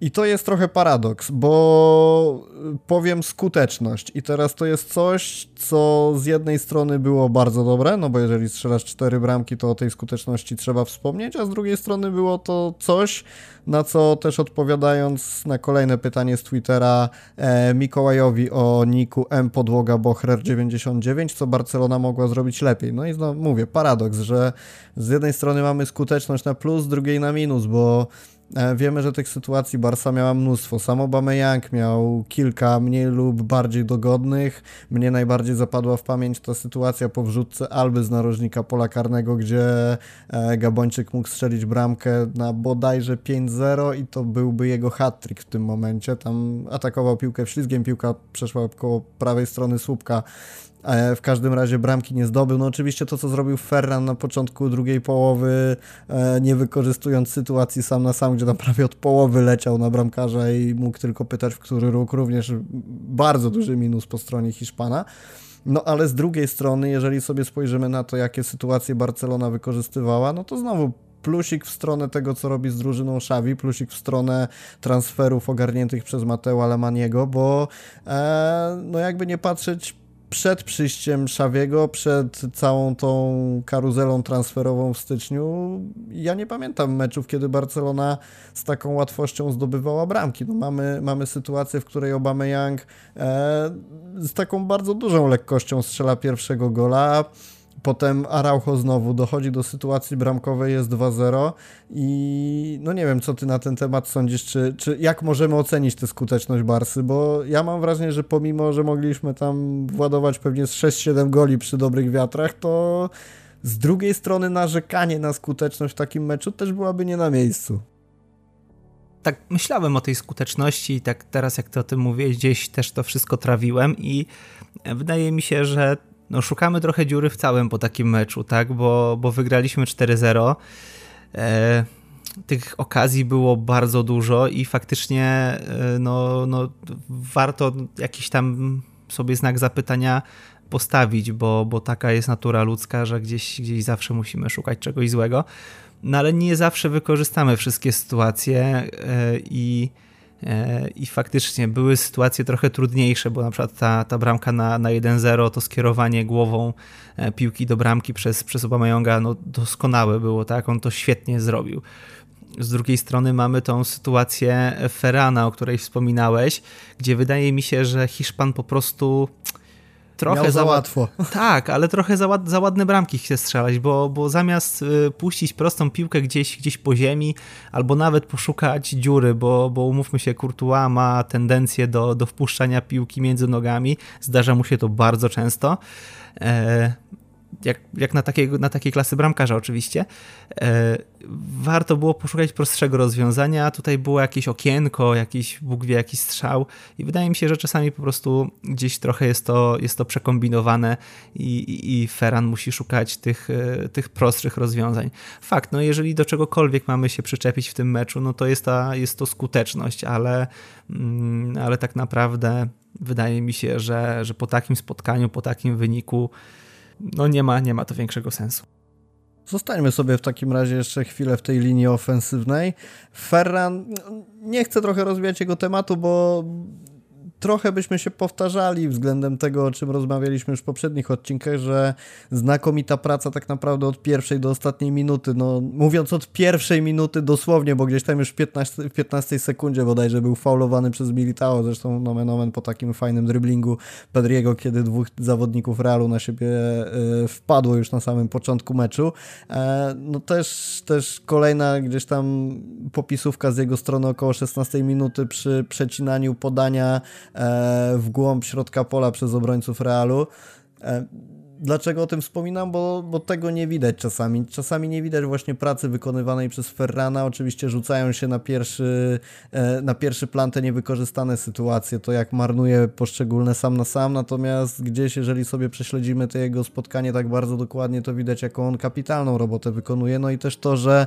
i to jest trochę paradoks, bo powiem skuteczność. I teraz to jest coś, co z jednej strony było bardzo dobre, no bo jeżeli strzelasz cztery bramki, to o tej skuteczności trzeba wspomnieć, a z drugiej strony było to coś, na co też odpowiadając na kolejne pytanie z Twittera e, Mikołajowi o niku M podłoga Bochrer 99, co Barcelona mogła zrobić lepiej. No i znowu mówię, paradoks, że z jednej strony mamy skuteczność na plus, z drugiej na minus, bo wiemy, że tych sytuacji Barsa miała mnóstwo. Sam Aubameyang miał kilka mniej lub bardziej dogodnych. Mnie najbardziej zapadła w pamięć ta sytuacja po wrzutce Alby z narożnika pola karnego, gdzie e, Gabończyk mógł strzelić bramkę na bodajże 5-0 i to byłby jego hat-trick w tym momencie. Tam atakował piłkę ślizgiem, piłka przeszła koło prawej strony słupka E, w każdym razie bramki nie zdobył. No oczywiście to, co zrobił Ferran na początku drugiej połowy, e, nie wykorzystując sytuacji sam na sam, gdzie tam prawie od połowy leciał na bramkarza i mógł tylko pytać, w który róg, również bardzo duży minus po stronie Hiszpana. No ale z drugiej strony, jeżeli sobie spojrzymy na to, jakie sytuacje Barcelona wykorzystywała, no to znowu plusik w stronę tego, co robi z drużyną Xavi, plusik w stronę transferów ogarniętych przez Mateo Alemaniego, bo e, no jakby nie patrzeć, przed przyjściem Szawiego, przed całą tą karuzelą transferową w styczniu, ja nie pamiętam meczów, kiedy Barcelona z taką łatwością zdobywała bramki. No mamy, mamy sytuację, w której Aubameyang e, z taką bardzo dużą lekkością strzela pierwszego gola, Potem Araujo znowu dochodzi do sytuacji bramkowej, jest 2-0 i no nie wiem, co ty na ten temat sądzisz, czy, czy jak możemy ocenić tę skuteczność Barsy, bo ja mam wrażenie, że pomimo, że mogliśmy tam władować pewnie z 6-7 goli przy dobrych wiatrach, to z drugiej strony narzekanie na skuteczność w takim meczu też byłaby nie na miejscu. Tak myślałem o tej skuteczności i tak teraz jak ty o tym mówię, gdzieś też to wszystko trawiłem i wydaje mi się, że no szukamy trochę dziury w całym po takim meczu, tak, bo, bo wygraliśmy 4-0. E, tych okazji było bardzo dużo i faktycznie e, no, no, warto jakiś tam sobie znak zapytania postawić, bo, bo taka jest natura ludzka, że gdzieś, gdzieś zawsze musimy szukać czegoś złego. No ale nie zawsze wykorzystamy wszystkie sytuacje e, i i faktycznie były sytuacje trochę trudniejsze, bo na przykład ta, ta bramka na, na 1-0, to skierowanie głową e, piłki do bramki przez, przez Obamayonga, no doskonałe było, tak? On to świetnie zrobił. Z drugiej strony mamy tą sytuację Ferrana, o której wspominałeś, gdzie wydaje mi się, że Hiszpan po prostu trochę Miał za, łatwo. Tak, ale trochę za, za ładne bramki chce strzelać, bo, bo zamiast y, puścić prostą piłkę gdzieś, gdzieś po ziemi, albo nawet poszukać dziury, bo, bo umówmy się, Courtois ma tendencję do, do wpuszczania piłki między nogami, zdarza mu się to bardzo często. E, jak, jak na, takiej, na takiej klasy bramkarza oczywiście, e, warto było poszukać prostszego rozwiązania. Tutaj było jakieś okienko, jakiś, Bóg wie, jakiś strzał i wydaje mi się, że czasami po prostu gdzieś trochę jest to, jest to przekombinowane i, i, i Ferran musi szukać tych, e, tych prostszych rozwiązań. Fakt, no jeżeli do czegokolwiek mamy się przyczepić w tym meczu, no to jest, ta, jest to skuteczność, ale, mm, ale tak naprawdę wydaje mi się, że, że po takim spotkaniu, po takim wyniku no nie ma, nie ma to większego sensu. Zostańmy sobie w takim razie jeszcze chwilę w tej linii ofensywnej. Ferran, nie chcę trochę rozwijać jego tematu, bo trochę byśmy się powtarzali względem tego, o czym rozmawialiśmy już w poprzednich odcinkach, że znakomita praca tak naprawdę od pierwszej do ostatniej minuty. No, mówiąc od pierwszej minuty dosłownie, bo gdzieś tam już w 15, w 15 sekundzie bodajże był faulowany przez Militao, zresztą nomen omen po takim fajnym driblingu Pedriego, kiedy dwóch zawodników Realu na siebie y, wpadło już na samym początku meczu. E, no też, też kolejna gdzieś tam popisówka z jego strony około 16 minuty przy przecinaniu podania E, w głąb środka pola przez obrońców Realu. Dlaczego o tym wspominam? Bo, bo tego nie widać czasami. Czasami nie widać właśnie pracy wykonywanej przez Ferrana. Oczywiście rzucają się na pierwszy, e, na pierwszy plan te niewykorzystane sytuacje, to jak marnuje poszczególne sam na sam, natomiast gdzieś, jeżeli sobie prześledzimy to jego spotkanie tak bardzo dokładnie, to widać, jaką on kapitalną robotę wykonuje. No i też to, że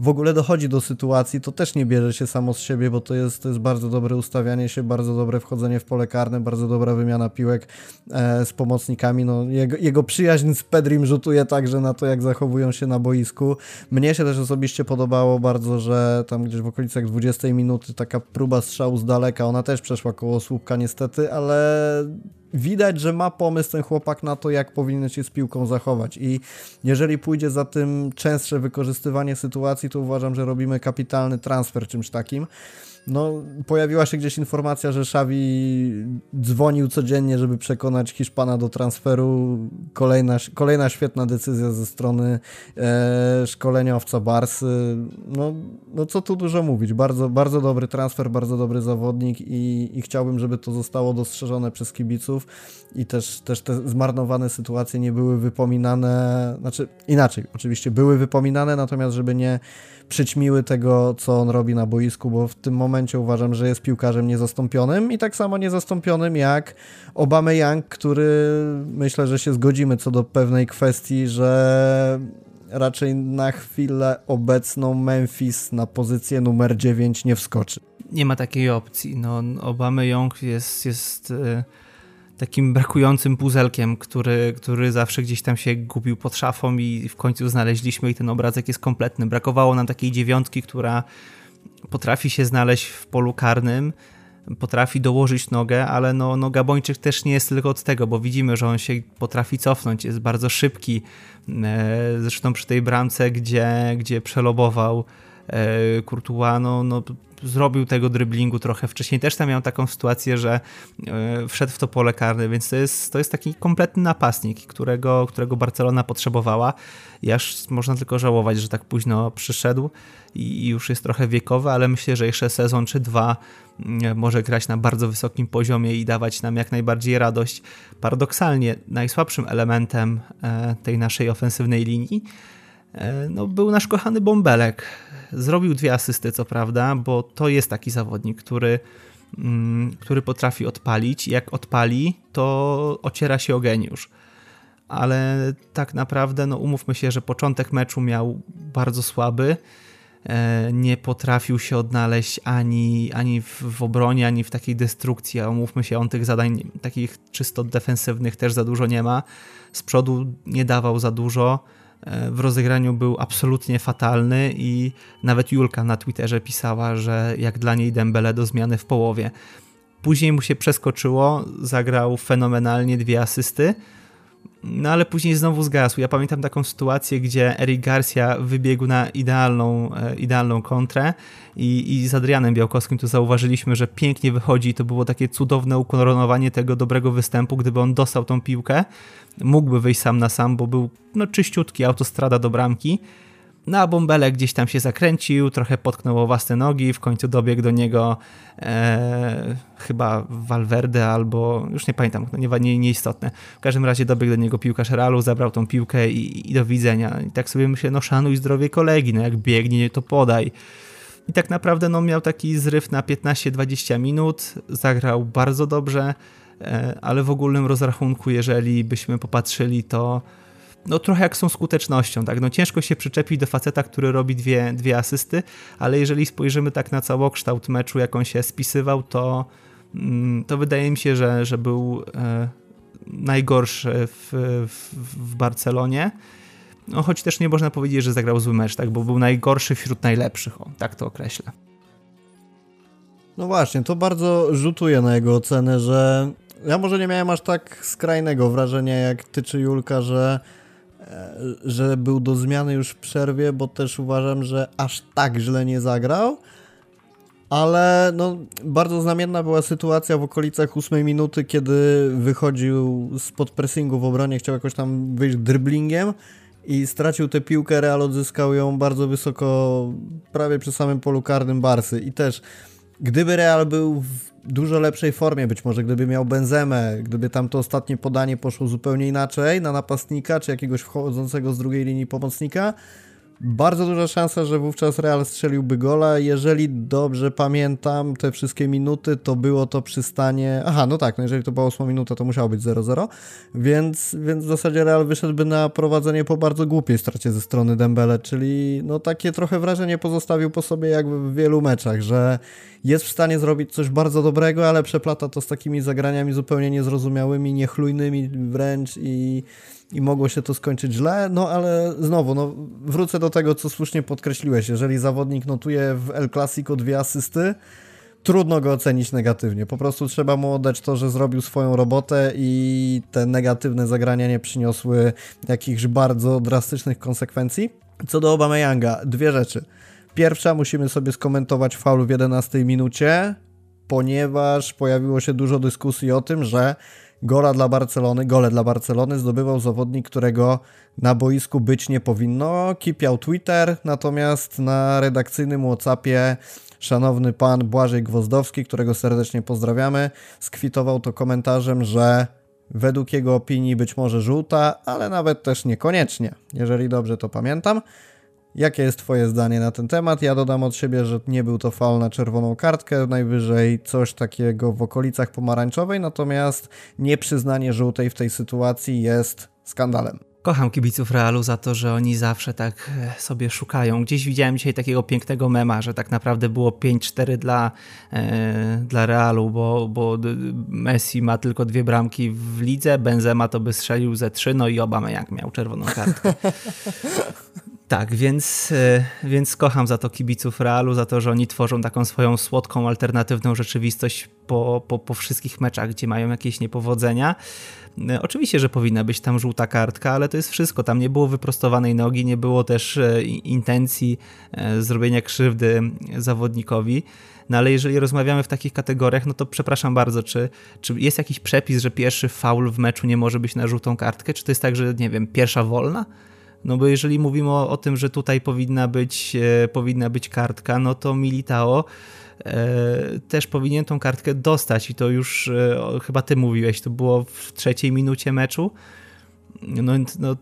w ogóle dochodzi do sytuacji, to też nie bierze się samo z siebie, bo to jest, to jest bardzo dobre ustawianie się, bardzo dobre wchodzenie w pole karne, bardzo dobra wymiana piłek e, z pomocnikami. No, jego, jego jego przyjaźń z Pedrim rzutuje także na to, jak zachowują się na boisku. Mnie się też osobiście podobało bardzo, że tam gdzieś w okolicach 20 minuty taka próba strzału z daleka, ona też przeszła koło słupka niestety, ale widać, że ma pomysł ten chłopak na to, jak powinien się z piłką zachować. I jeżeli pójdzie za tym częstsze wykorzystywanie sytuacji, to uważam, że robimy kapitalny transfer czymś takim. No, pojawiła się gdzieś informacja, że Xavi dzwonił codziennie, żeby przekonać Hiszpana do transferu. Kolejna, kolejna świetna decyzja ze strony e, szkoleniowca Barsy. No, no co tu dużo mówić. Bardzo, bardzo dobry transfer, bardzo dobry zawodnik i, i chciałbym, żeby to zostało dostrzeżone przez kibiców i też, też te zmarnowane sytuacje nie były wypominane, znaczy inaczej, oczywiście były wypominane, natomiast żeby nie przyćmiły tego, co on robi na boisku, bo w tym momencie uważam, że jest piłkarzem niezastąpionym i tak samo niezastąpionym jak Obama Young, który myślę, że się zgodzimy co do pewnej kwestii, że raczej na chwilę obecną Memphis na pozycję numer 9 nie wskoczy. Nie ma takiej opcji. No, Obama Young jest, jest y, takim brakującym puzelkiem, który, który zawsze gdzieś tam się gubił pod szafą i w końcu znaleźliśmy i ten obrazek jest kompletny. Brakowało nam takiej dziewiątki, która potrafi się znaleźć w polu karnym, potrafi dołożyć nogę, ale no, no Gabończyk też nie jest tylko od tego, bo widzimy, że on się potrafi cofnąć, jest bardzo szybki. Zresztą przy tej bramce, gdzie, gdzie przelobował Courtois, no, no zrobił tego dryblingu trochę wcześniej. Też tam miał taką sytuację, że e, wszedł w to pole karne, więc to jest, to jest taki kompletny napastnik, którego, którego Barcelona potrzebowała i aż można tylko żałować, że tak późno przyszedł i już jest trochę wiekowy, ale myślę, że jeszcze sezon czy dwa mm, może grać na bardzo wysokim poziomie i dawać nam jak najbardziej radość. Paradoksalnie najsłabszym elementem e, tej naszej ofensywnej linii e, no, był nasz kochany Bąbelek. Zrobił dwie asysty, co prawda, bo to jest taki zawodnik, który, mm, który potrafi odpalić. Jak odpali, to ociera się o geniusz. Ale tak naprawdę, no umówmy się, że początek meczu miał bardzo słaby. E, nie potrafił się odnaleźć ani, ani w obronie, ani w takiej destrukcji. A umówmy się, on tych zadań takich czysto defensywnych też za dużo nie ma. Z przodu nie dawał za dużo w rozegraniu był absolutnie fatalny i nawet Julka na Twitterze pisała, że jak dla niej Dembele do zmiany w połowie. Później mu się przeskoczyło, zagrał fenomenalnie dwie asysty, no ale później znowu zgasł. Ja pamiętam taką sytuację, gdzie Eric Garcia wybiegł na idealną, e, idealną kontrę i, i z Adrianem Białkowskim tu zauważyliśmy, że pięknie wychodzi. To było takie cudowne ukoronowanie tego dobrego występu, gdyby on dostał tą piłkę mógłby wyjść sam na sam, bo był no, czyściutki, autostrada do bramki. No a Bąbelek gdzieś tam się zakręcił, trochę potknął o własne nogi, w końcu dobiegł do niego e, chyba Valverde albo, już nie pamiętam, nie, nie, nieistotne. W każdym razie dobiegł do niego piłkarz Realu, zabrał tą piłkę i, i do widzenia. I tak sobie myślę, no szanuj zdrowie kolegi, no jak biegnie, to podaj. I tak naprawdę no, miał taki zryw na 15-20 minut, zagrał bardzo dobrze, E, ale w ogólnym rozrachunku, jeżeli byśmy popatrzyli, to no trochę jak są skutecznością, tak? No ciężko się przyczepić do faceta, który robi dwie, dwie asysty, ale jeżeli spojrzymy tak na całokształt meczu, jak on się spisywał, to, mm, to wydaje mi się, że, że był e, najgorszy w, w, w Barcelonie. No, choć też nie można powiedzieć, że zagrał zły mecz, tak? Bo był najgorszy wśród najlepszych, o, tak to określę. No właśnie, to bardzo rzutuje na jego ocenę, że ja może nie miałem aż tak skrajnego wrażenia jak ty czy Julka, że, że był do zmiany już w przerwie, bo też uważam, że aż tak źle nie zagrał. Ale no, bardzo znamienna była sytuacja w okolicach ósmej minuty, kiedy wychodził spod pressingu w obronie, chciał jakoś tam wyjść driblingiem i stracił tę piłkę, Real odzyskał ją bardzo wysoko, prawie przy samym polu karnym Barsy. I też, gdyby Real był w dużo lepszej formie, być może gdyby miał Benzemę, gdyby tam to ostatnie podanie poszło zupełnie inaczej na napastnika, czy jakiegoś wchodzącego z drugiej linii pomocnika, bardzo duża szansa, że wówczas Real strzeliłby gola. Jeżeli dobrze pamiętam te wszystkie minuty, to było to przystanie. Aha, no tak, no jeżeli to była 8 minuta, to musiało być 0-0. Więc, więc w zasadzie Real wyszedłby na prowadzenie po bardzo głupiej stracie ze strony Dembele, czyli no takie trochę wrażenie pozostawił po sobie jak w wielu meczach, że jest w stanie zrobić coś bardzo dobrego, ale przeplata to z takimi zagraniami zupełnie niezrozumiałymi, niechlujnymi wręcz i i mogło się to skończyć źle, no ale znowu, no, wrócę do tego, co słusznie podkreśliłeś. Jeżeli zawodnik notuje w El Clasico dwie asysty, trudno go ocenić negatywnie. Po prostu trzeba mu oddać to, że zrobił swoją robotę i te negatywne zagrania nie przyniosły jakichś bardzo drastycznych konsekwencji. Co do Obameyanga, dwie rzeczy. Pierwsza, musimy sobie skomentować faul w 11 minucie, ponieważ pojawiło się dużo dyskusji o tym, że gola dla Barcelony, gole dla Barcelony zdobywał zawodnik, którego na boisku być nie powinno. Kipiał Twitter, natomiast na redakcyjnym Whatsappie szanowny pan Błażej Gwozdowski, którego serdecznie pozdrawiamy, skwitował to komentarzem, że według jego opinii być może żółta, ale nawet też niekoniecznie, jeżeli dobrze to pamiętam. Jakie jest Twoje zdanie na ten temat? Ja dodam od siebie, że nie był to fal na czerwoną kartkę, najwyżej coś takiego w okolicach pomarańczowej, natomiast nieprzyznanie żółtej w tej sytuacji jest skandalem. Kocham kibiców Realu za to, że oni zawsze tak e, sobie szukają. Gdzieś widziałem dzisiaj takiego pięknego mema, że tak naprawdę było 5-4 dla, e, dla Realu, bo, bo Messi ma tylko dwie bramki w lidze, Benzema to by strzelił ze trzy, no i Obama jak miał czerwoną kartkę. Tak, więc, e, więc kocham za to kibiców Realu, za to, że oni tworzą taką swoją słodką, alternatywną rzeczywistość po, po, po wszystkich meczach, gdzie mają jakieś niepowodzenia. E, oczywiście, że powinna być tam żółta kartka, ale to jest wszystko. Tam nie było wyprostowanej nogi, nie było też e, intencji zrobienia krzywdy zawodnikowi. No ale jeżeli rozmawiamy w takich kategoriach, no to przepraszam bardzo, czy, czy jest jakiś przepis, że pierwszy faul w meczu nie może być na żółtą kartkę? Czy to jest tak, że nie wiem, pierwsza wolna? No bo jeżeli mówimy o, o tym, że tutaj powinna być, e, powinna być kartka, no to Militao e, też powinien tą kartkę dostać i to już e, chyba ty mówiłeś, to było w trzeciej minucie meczu no, no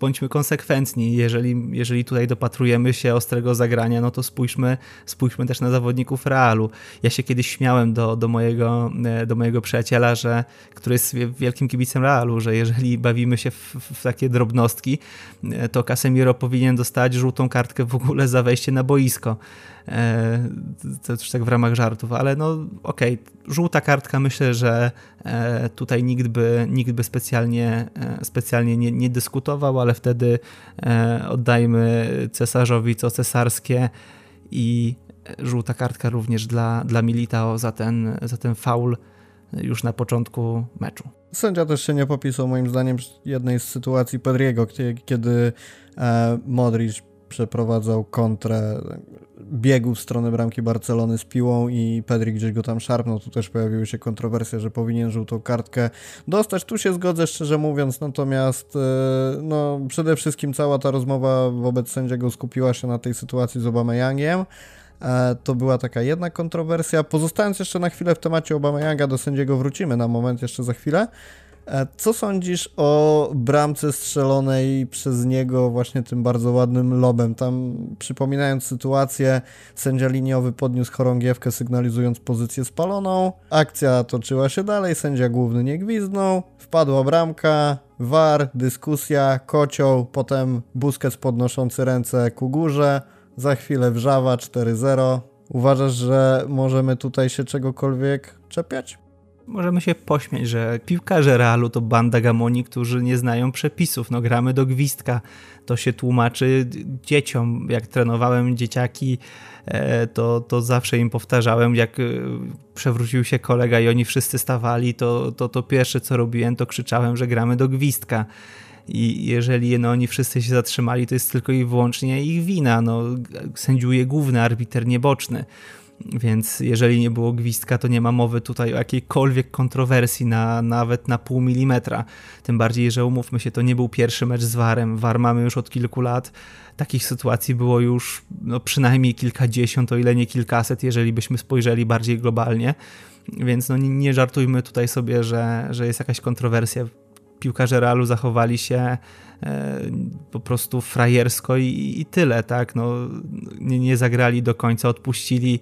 bądźmy konsekwentni. Jeżeli, jeżeli tutaj dopatrujemy się ostrego zagrania, no to spójrzmy, spójrzmy też na zawodników Realu. Ja się kiedyś śmiałem do, do, mojego, do mojego przyjaciela, że, który jest wielkim kibicem Realu, że jeżeli bawimy się w, w takie drobnostki, to Casemiro powinien dostać żółtą kartkę w ogóle za wejście na boisko. E, to już tak w ramach żartów, ale no okej, okay. żółta kartka myślę, że e, tutaj nikt by, nikt by specjalnie, e, specjalnie nie, nie dyskutował, ale wtedy oddajmy cesarzowi co cesarskie i żółta kartka również dla, dla Militao za ten, za ten faul już na początku meczu. Sędzia też się nie popisał moim zdaniem jednej z sytuacji Pedriego, kiedy Modric przeprowadzał kontrę, biegł w stronę bramki Barcelony z piłą i Pedri gdzieś go tam szarpnął. Tu też pojawiły się kontrowersje, że powinien żółtą kartkę dostać. Tu się zgodzę szczerze mówiąc, natomiast e, no, przede wszystkim cała ta rozmowa wobec sędziego skupiła się na tej sytuacji z Obameyangiem. E, to była taka jedna kontrowersja. Pozostając jeszcze na chwilę w temacie Obameyanga, do sędziego wrócimy na moment jeszcze za chwilę. E, co sądzisz o bramce strzelonej przez niego właśnie tym bardzo ładnym lobem? Tam przypominając sytuację, sędzia liniowy podniósł chorągiewkę sygnalizując pozycję spaloną. Akcja toczyła się dalej, sędzia główny nie gwizdnął, wpadła bramka, war, dyskusja, kocioł, potem Busquets podnoszący ręce ku górze, za chwilę wrzawa 4-0. Uważasz, że możemy tutaj się czegokolwiek czepiać? Możemy się pośmiać, że piłkarze Realu to banda gamoni, którzy nie znają przepisów. No gramy do gwizdka. To się tłumaczy dzieciom. Jak trenowałem dzieciaki, e, to, to zawsze im powtarzałem, jak e, przewrócił się kolega i oni wszyscy stawali, to, to, to pierwsze co robiłem, to krzyczałem, że gramy do gwizdka. I jeżeli no, oni wszyscy się zatrzymali, to jest tylko i wyłącznie ich wina. No, sędziuje główny arbiter nieboczny. Więc jeżeli nie było gwizdka, to nie ma mowy tutaj o jakiejkolwiek kontrowersji, na, nawet na pół milimetra. Tym bardziej, że umówmy się, to nie był pierwszy mecz z Warem. War mamy już od kilku lat. Takich sytuacji było już no, przynajmniej kilkadziesiąt, o ile nie kilkaset, jeżeli byśmy spojrzeli bardziej globalnie. Więc no, nie, nie żartujmy tutaj sobie, że, że jest jakaś kontrowersja. Piłkarze Realu zachowali się E, po prostu frajersko i, i tyle, tak? No, nie, nie zagrali do końca, odpuścili,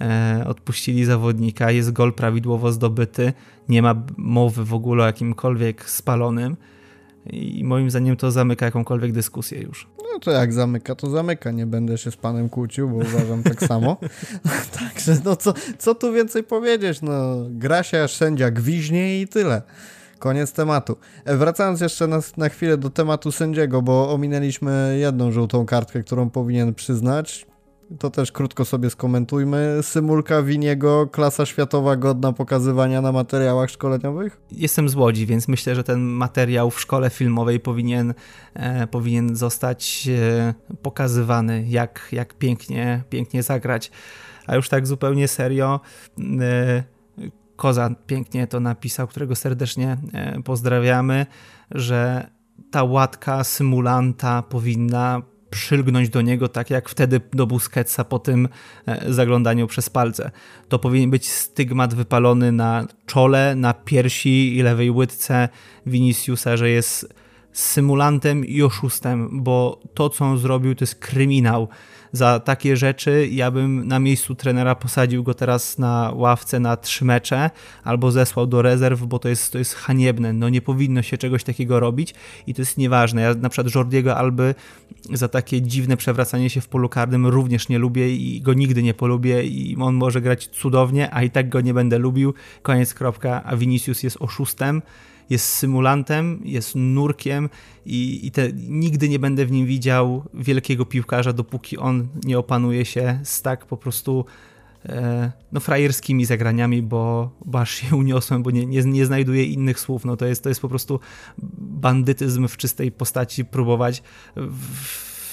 e, odpuścili zawodnika, jest gol prawidłowo zdobyty, nie ma mowy w ogóle o jakimkolwiek spalonym i moim zdaniem to zamyka jakąkolwiek dyskusję już. No to jak zamyka, to zamyka. Nie będę się z panem kłócił, bo uważam tak samo. Także no co, co tu więcej powiedzieć? No gra się sędzia gwiźnie i tyle. Koniec tematu. E, wracając jeszcze na, na chwilę do tematu sędziego, bo ominęliśmy jedną żółtą kartkę, którą powinien przyznać. To też krótko sobie skomentujmy. Symulka Winiego, klasa światowa godna pokazywania na materiałach szkoleniowych? Jestem z Łodzi, więc myślę, że ten materiał w szkole filmowej powinien, e, powinien zostać e, pokazywany, jak, jak pięknie, pięknie zagrać. A już tak zupełnie serio, e, Koza pięknie to napisał, którego serdecznie e, pozdrawiamy, że ta łatka symulanta powinna przylgnąć do niego tak jak wtedy do Busquetsa po tym e, zaglądaniu przez palce. To powinien być stygmat wypalony na czole, na piersi i lewej łydce Viniciusa, że jest symulantem i oszustem, bo to co on zrobił to jest kryminał za takie rzeczy ja bym na miejscu trenera posadził go teraz na ławce na trzy mecze albo zesłał do rezerw, bo to jest, to jest haniebne. No nie powinno się czegoś takiego robić i to jest nieważne. Ja na przykład Jordiego Alby za takie dziwne przewracanie się w polu karnym również nie lubię i go nigdy nie polubię i on może grać cudownie, a i tak go nie będę lubił. Koniec kropka, a Vinicius jest oszustem jest symulantem, jest nurkiem i, i te, nigdy nie będę w nim widział wielkiego piłkarza, dopóki on nie opanuje się z tak po prostu e, no, frajerskimi zagraniami, bo, bo aż się uniosłem, bo nie, nie, nie znajduję innych słów. No, to, jest, to jest po prostu bandytyzm w czystej postaci próbować w,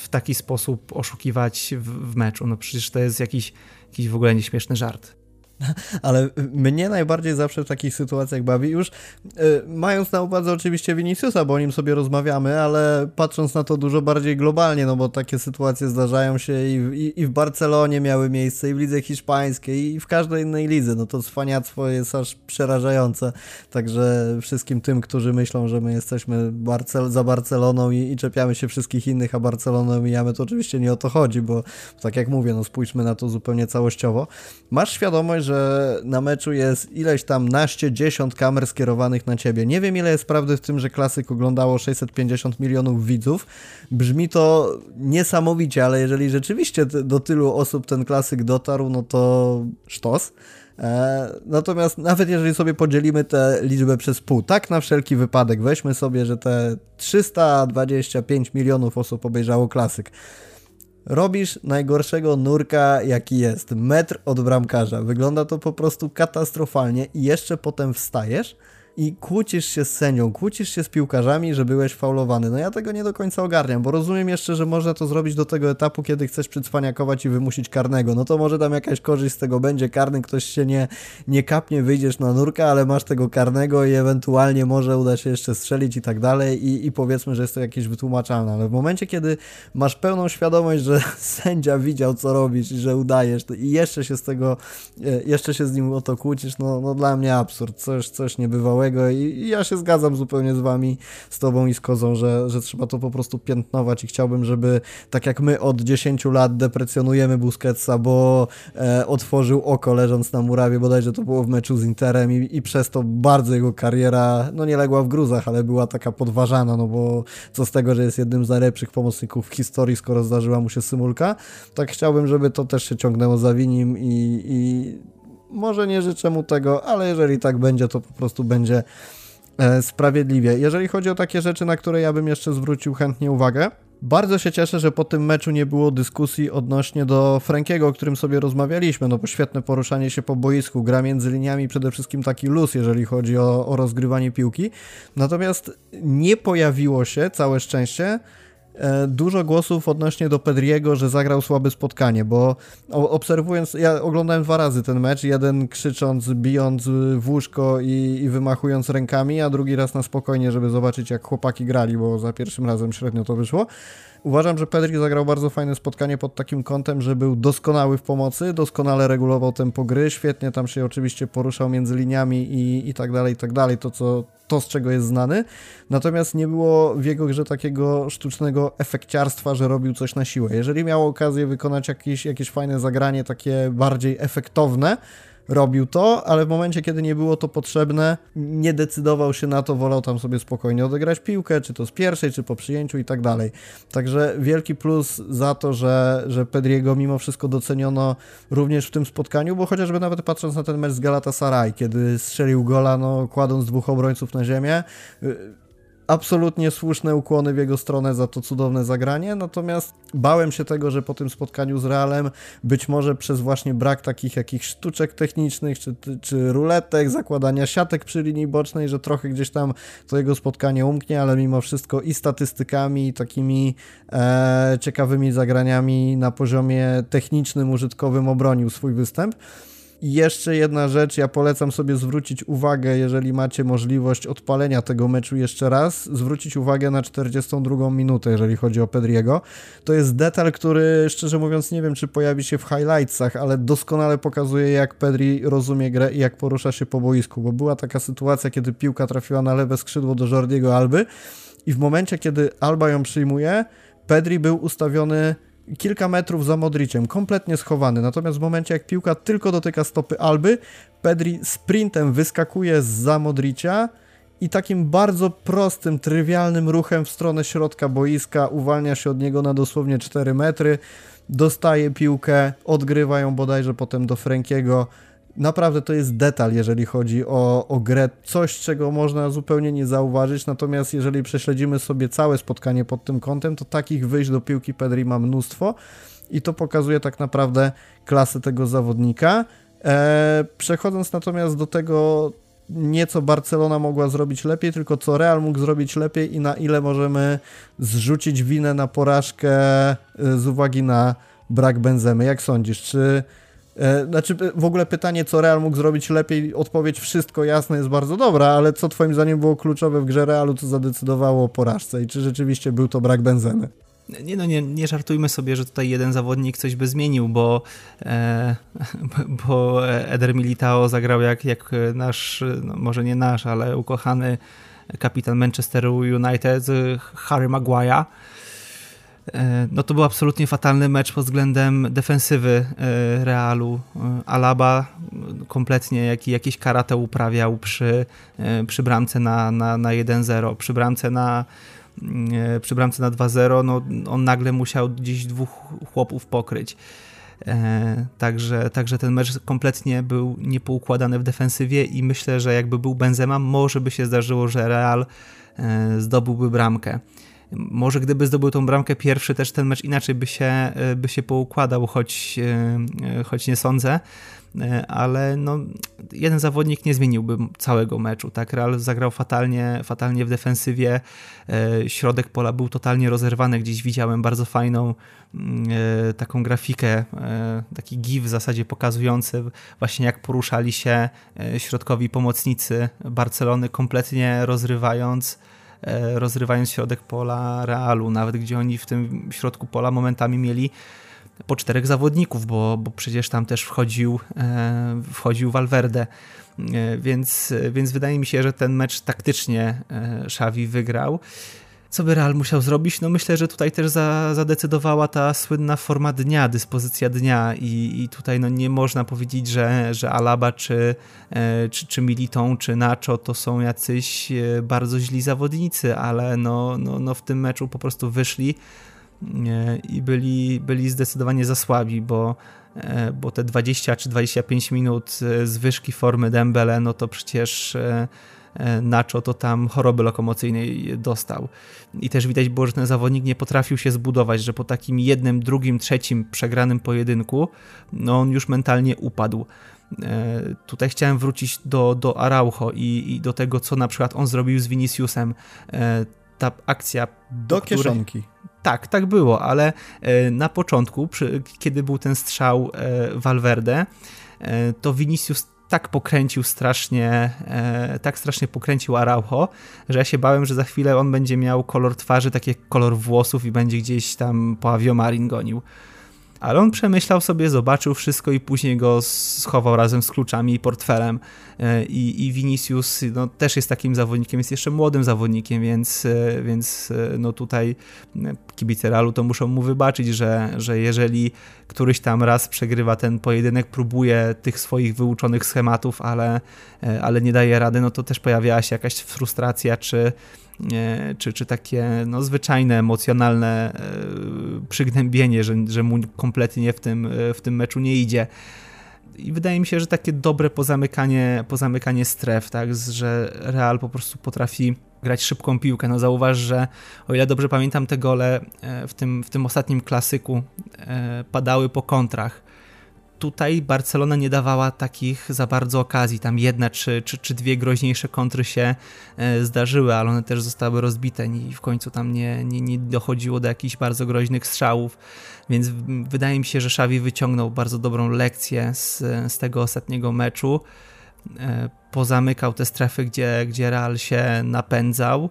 w taki sposób oszukiwać w, w meczu. No przecież to jest jakiś, jakiś w ogóle nieśmieszny żart. Ale mnie najbardziej zawsze w takich sytuacjach bawi już, y, mając na uwadze oczywiście Viniciusa, bo o nim sobie rozmawiamy, ale patrząc na to dużo bardziej globalnie, no bo takie sytuacje zdarzają się i, i, i w Barcelonie miały miejsce, i w lidze hiszpańskiej, i w każdej innej lidze. No to cwaniactwo jest aż przerażające. Także wszystkim tym, którzy myślą, że my jesteśmy Barcel za Barceloną i, i czepiamy się wszystkich innych, a Barceloną mijamy, to oczywiście nie o to chodzi, bo tak jak mówię, no spójrzmy na to zupełnie całościowo. Masz świadomość, że na meczu jest ileś tam naście, dziesiąt kamer skierowanych na ciebie. Nie wiem, ile jest prawdy w tym, że klasyk oglądało 650 milionów widzów. Brzmi to niesamowicie, ale jeżeli rzeczywiście do tylu osób ten klasyk dotarł, no to sztos. E, natomiast nawet jeżeli sobie podzielimy tę liczbę przez pół, tak na wszelki wypadek, weźmy sobie, że te 325 milionów osób obejrzało klasyk robisz najgorszego nurka, jaki jest. Metr od bramkarza. Wygląda to po prostu katastrofalnie i jeszcze potem wstajesz i kłócisz się z sędzią, kłócisz się z piłkarzami, że byłeś faulowany. No ja tego nie do końca ogarniam, bo rozumiem jeszcze, że można to zrobić do tego etapu, kiedy chcesz przycwaniakować i wymusić karnego. No to może tam jakaś korzyść z tego będzie, karny ktoś się nie, nie kapnie, wyjdziesz na nurka, ale masz tego karnego i ewentualnie może uda się jeszcze strzelić i tak dalej. I, i powiedzmy, że jest to jakieś wytłumaczalne, ale w momencie, kiedy masz pełną świadomość, że sędzia widział, co robisz i że udajesz i jeszcze się z tego, e, jeszcze się z nim o to kłócisz, no, no dla mnie absurd, coś, coś niebywałego i, i ja się zgadzam zupełnie z wami, z tobą i z Kozą, że, że trzeba to po prostu piętnować i chciałbym, żeby tak jak my od 10 lat deprecjonujemy Busquetsa, bo e, otworzył oko leżąc na murawie, bodajże to było w meczu z Interem i, i przez to bardzo jego kariera, no nie legła w gruzach, ale była taka podważana, no bo co z tego, że jest jednym z najlepszych pomocników w historii, skoro zdarzyła mu się symulka, tak chciałbym, żeby to też się ciągnęło za winim i, i może nie życzę mu tego, ale jeżeli tak będzie, to po prostu będzie e, sprawiedliwie. Jeżeli chodzi o takie rzeczy, na które ja bym jeszcze zwrócił chętnie uwagę, bardzo się cieszę, że po tym meczu nie było dyskusji odnośnie do Frankiego, o którym sobie rozmawialiśmy, no bo świetne poruszanie się po boisku, gra między liniami, przede wszystkim taki luz, jeżeli chodzi o, o rozgrywanie piłki. Natomiast nie pojawiło się, całe szczęście, dużo głosów odnośnie do Pedriego, że zagrał słabe spotkanie, bo obserwując, ja oglądałem dwa razy ten mecz, jeden krzycząc, bijąc w łóżko i, i wymachując rękami, a drugi raz na spokojnie, żeby zobaczyć jak chłopaki grali, bo za pierwszym razem średnio to wyszło. Uważam, że Pedri zagrał bardzo fajne spotkanie pod takim kątem, że był doskonały w pomocy, doskonale regulował tempo gry, świetnie tam się oczywiście poruszał między liniami i, i tak dalej, i tak dalej, to, co, to z czego jest znany. Natomiast nie było w jego grze takiego sztucznego efekciarstwa, że robił coś na siłę. Jeżeli miał okazję wykonać jakieś, jakieś fajne zagranie, takie bardziej efektowne, robił to, ale w momencie, kiedy nie było to potrzebne, nie decydował się na to, wolał tam sobie spokojnie odegrać piłkę, czy to z pierwszej, czy po przyjęciu i tak dalej. Także wielki plus za to, że, że Pedriego mimo wszystko doceniono również w tym spotkaniu, bo chociażby nawet patrząc na ten mecz z Galatasaray, kiedy strzelił gola, no kładąc dwóch obrońców na ziemię, absolutnie słuszne ukłony w jego stronę za to cudowne zagranie, natomiast bałem się tego, że po tym spotkaniu z Realem być może przez właśnie brak takich jakichś sztuczek technicznych, czy, czy ruletek, zakładania siatek przy linii bocznej, że trochę gdzieś tam to jego spotkanie umknie, ale mimo wszystko i statystykami, i takimi e, ciekawymi zagraniami na poziomie technicznym, użytkowym obronił swój występ. I jeszcze jedna rzecz, ja polecam sobie zwrócić uwagę, jeżeli macie możliwość odpalenia tego meczu jeszcze raz, zwrócić uwagę na 42 minutę, jeżeli chodzi o Pedriego. To jest detal, który szczerze mówiąc nie wiem, czy pojawi się w highlightsach, ale doskonale pokazuje, jak Pedri rozumie grę i jak porusza się po boisku, bo była taka sytuacja, kiedy piłka trafiła na lewe skrzydło do Jordiego Alby i w momencie, kiedy Alba ją przyjmuje, Pedri był ustawiony kilka metrów za Modriciem, kompletnie schowany. Natomiast w momencie, jak piłka tylko dotyka stopy Alby, Pedri sprintem wyskakuje za Modricia i takim bardzo prostym, trywialnym ruchem w stronę środka boiska uwalnia się od niego na dosłownie 4 metry, dostaje piłkę, odgrywa ją bodajże potem do Frankiego naprawdę to jest detal, jeżeli chodzi o, o grę, coś, czego można zupełnie nie zauważyć, natomiast jeżeli prześledzimy sobie całe spotkanie pod tym kątem, to takich wyjść do piłki Pedri ma mnóstwo i to pokazuje tak naprawdę klasę tego zawodnika. E, przechodząc natomiast do tego, nieco Barcelona mogła zrobić lepiej, tylko co Real mógł zrobić lepiej i na ile możemy zrzucić winę na porażkę e, z uwagi na brak Benzemy. Jak sądzisz, czy znaczy w ogóle pytanie, co Real mógł zrobić lepiej, odpowiedź wszystko jasne jest bardzo dobra, ale co twoim zdaniem było kluczowe w grze Realu, co zadecydowało o porażce i czy rzeczywiście był to brak Benzemy? Nie, no nie, nie żartujmy sobie, że tutaj jeden zawodnik coś by zmienił, bo, e, bo Eder Militao zagrał jak, jak nasz, no może nie nasz, ale ukochany kapitan Manchesteru United Harry Maguire. E, no to był absolutnie fatalny mecz pod względem defensywy e, Realu. E, Alaba kompletnie jak, jakieś karate uprawiał przy, przy bramce na, na, na 1-0, przy bramce na E, przy bramce na 2-0, no, on nagle musiał gdzieś dwóch chłopów pokryć. Także, także ten mecz kompletnie był niepoukładany w defensywie i myślę, że jakby był Benzema, może by się zdarzyło, że Real zdobyłby bramkę. Może gdyby zdobył tą bramkę pierwszy, też ten mecz inaczej by się, by się poukładał, choć, choć nie sądzę. E, ale no, jeden zawodnik nie zmieniłby całego meczu. Tak, Real zagrał fatalnie, fatalnie w defensywie. E, środek pola był totalnie rozerwany. Gdzieś widziałem bardzo fajną mm, e, taką grafikę, taki gif w zasadzie pokazujący właśnie jak poruszali się środkowi pomocnicy Barcelony, kompletnie rozrywając rozrywając środek pola Realu, nawet gdzie oni w tym środku pola momentami mieli po czterech zawodników, bo, bo przecież tam też wchodził, e, wchodził Valverde. E, więc, więc wydaje mi się, że ten mecz taktycznie e, Xavi wygrał. Co by Real musiał zrobić? No myślę, że tutaj też za, zadecydowała ta słynna forma dnia, dyspozycja dnia i, i tutaj no nie można powiedzieć, że, że Alaba czy, czy, czy Militą czy Nacho to są jacyś bardzo źli zawodnicy, ale no, no, no w tym meczu po prostu wyszli i byli, byli zdecydowanie za słabi, bo, e, bo te 20 czy 25 minut e, zwyżki formy Dembele, no to przecież e, Nacho to tam choroby lokomocyjnej dostał. I też widać było, że ten zawodnik nie potrafił się zbudować, że po takim jednym, drugim, trzecim przegranym pojedynku, no on już mentalnie upadł. Tutaj chciałem wrócić do, do Araujo i, i do tego, co na przykład on zrobił z Viniciusem. Ta akcja. Do której... kieszonki. Tak, tak było, ale e, na początku, przy, kiedy był ten strzał e, Valverde, e, to Vinicius tak pokręcił strasznie, tak strasznie pokręcił Araujo, że ja się bałem, że za chwilę on będzie miał kolor twarzy, taki kolor włosów i będzie gdzieś tam po Aviomarin gonił ale on przemyślał sobie, zobaczył wszystko i później go schował razem z kluczami i portfelem. E, I, i Vinicius no, też jest takim zawodnikiem, jest jeszcze młodym zawodnikiem, więc, e, więc e, no tutaj kibice Realu to muszą mu wybaczyć, że, że jeżeli któryś tam raz przegrywa ten pojedynek, próbuje tych swoich wyuczonych schematów, ale, ale nie daje rady, no to też pojawiała się jakaś frustracja, czy czy, czy takie no, zwyczajne, emocjonalne e, przygnębienie, że, że mu kompletnie w tym, e, w tym meczu nie idzie. I wydaje mi się, że takie dobre pozamykanie, pozamykanie stref, tak, że Real po prostu potrafi grać szybką piłkę. No zauważ, że o ile dobrze pamiętam te gole e, w tym, w tym ostatnim klasyku padały po kontrach tutaj Barcelona nie dawała takich za bardzo okazji. Tam jedna czy, czy, czy dwie groźniejsze kontry się e, zdarzyły, ale one też zostały rozbite i w końcu tam nie, nie, nie dochodziło do jakichś bardzo groźnych strzałów. Więc wydaje mi się, że Xavi wyciągnął bardzo dobrą lekcję z, z tego ostatniego meczu. E, pozamykał te strefy, gdzie, gdzie Real się napędzał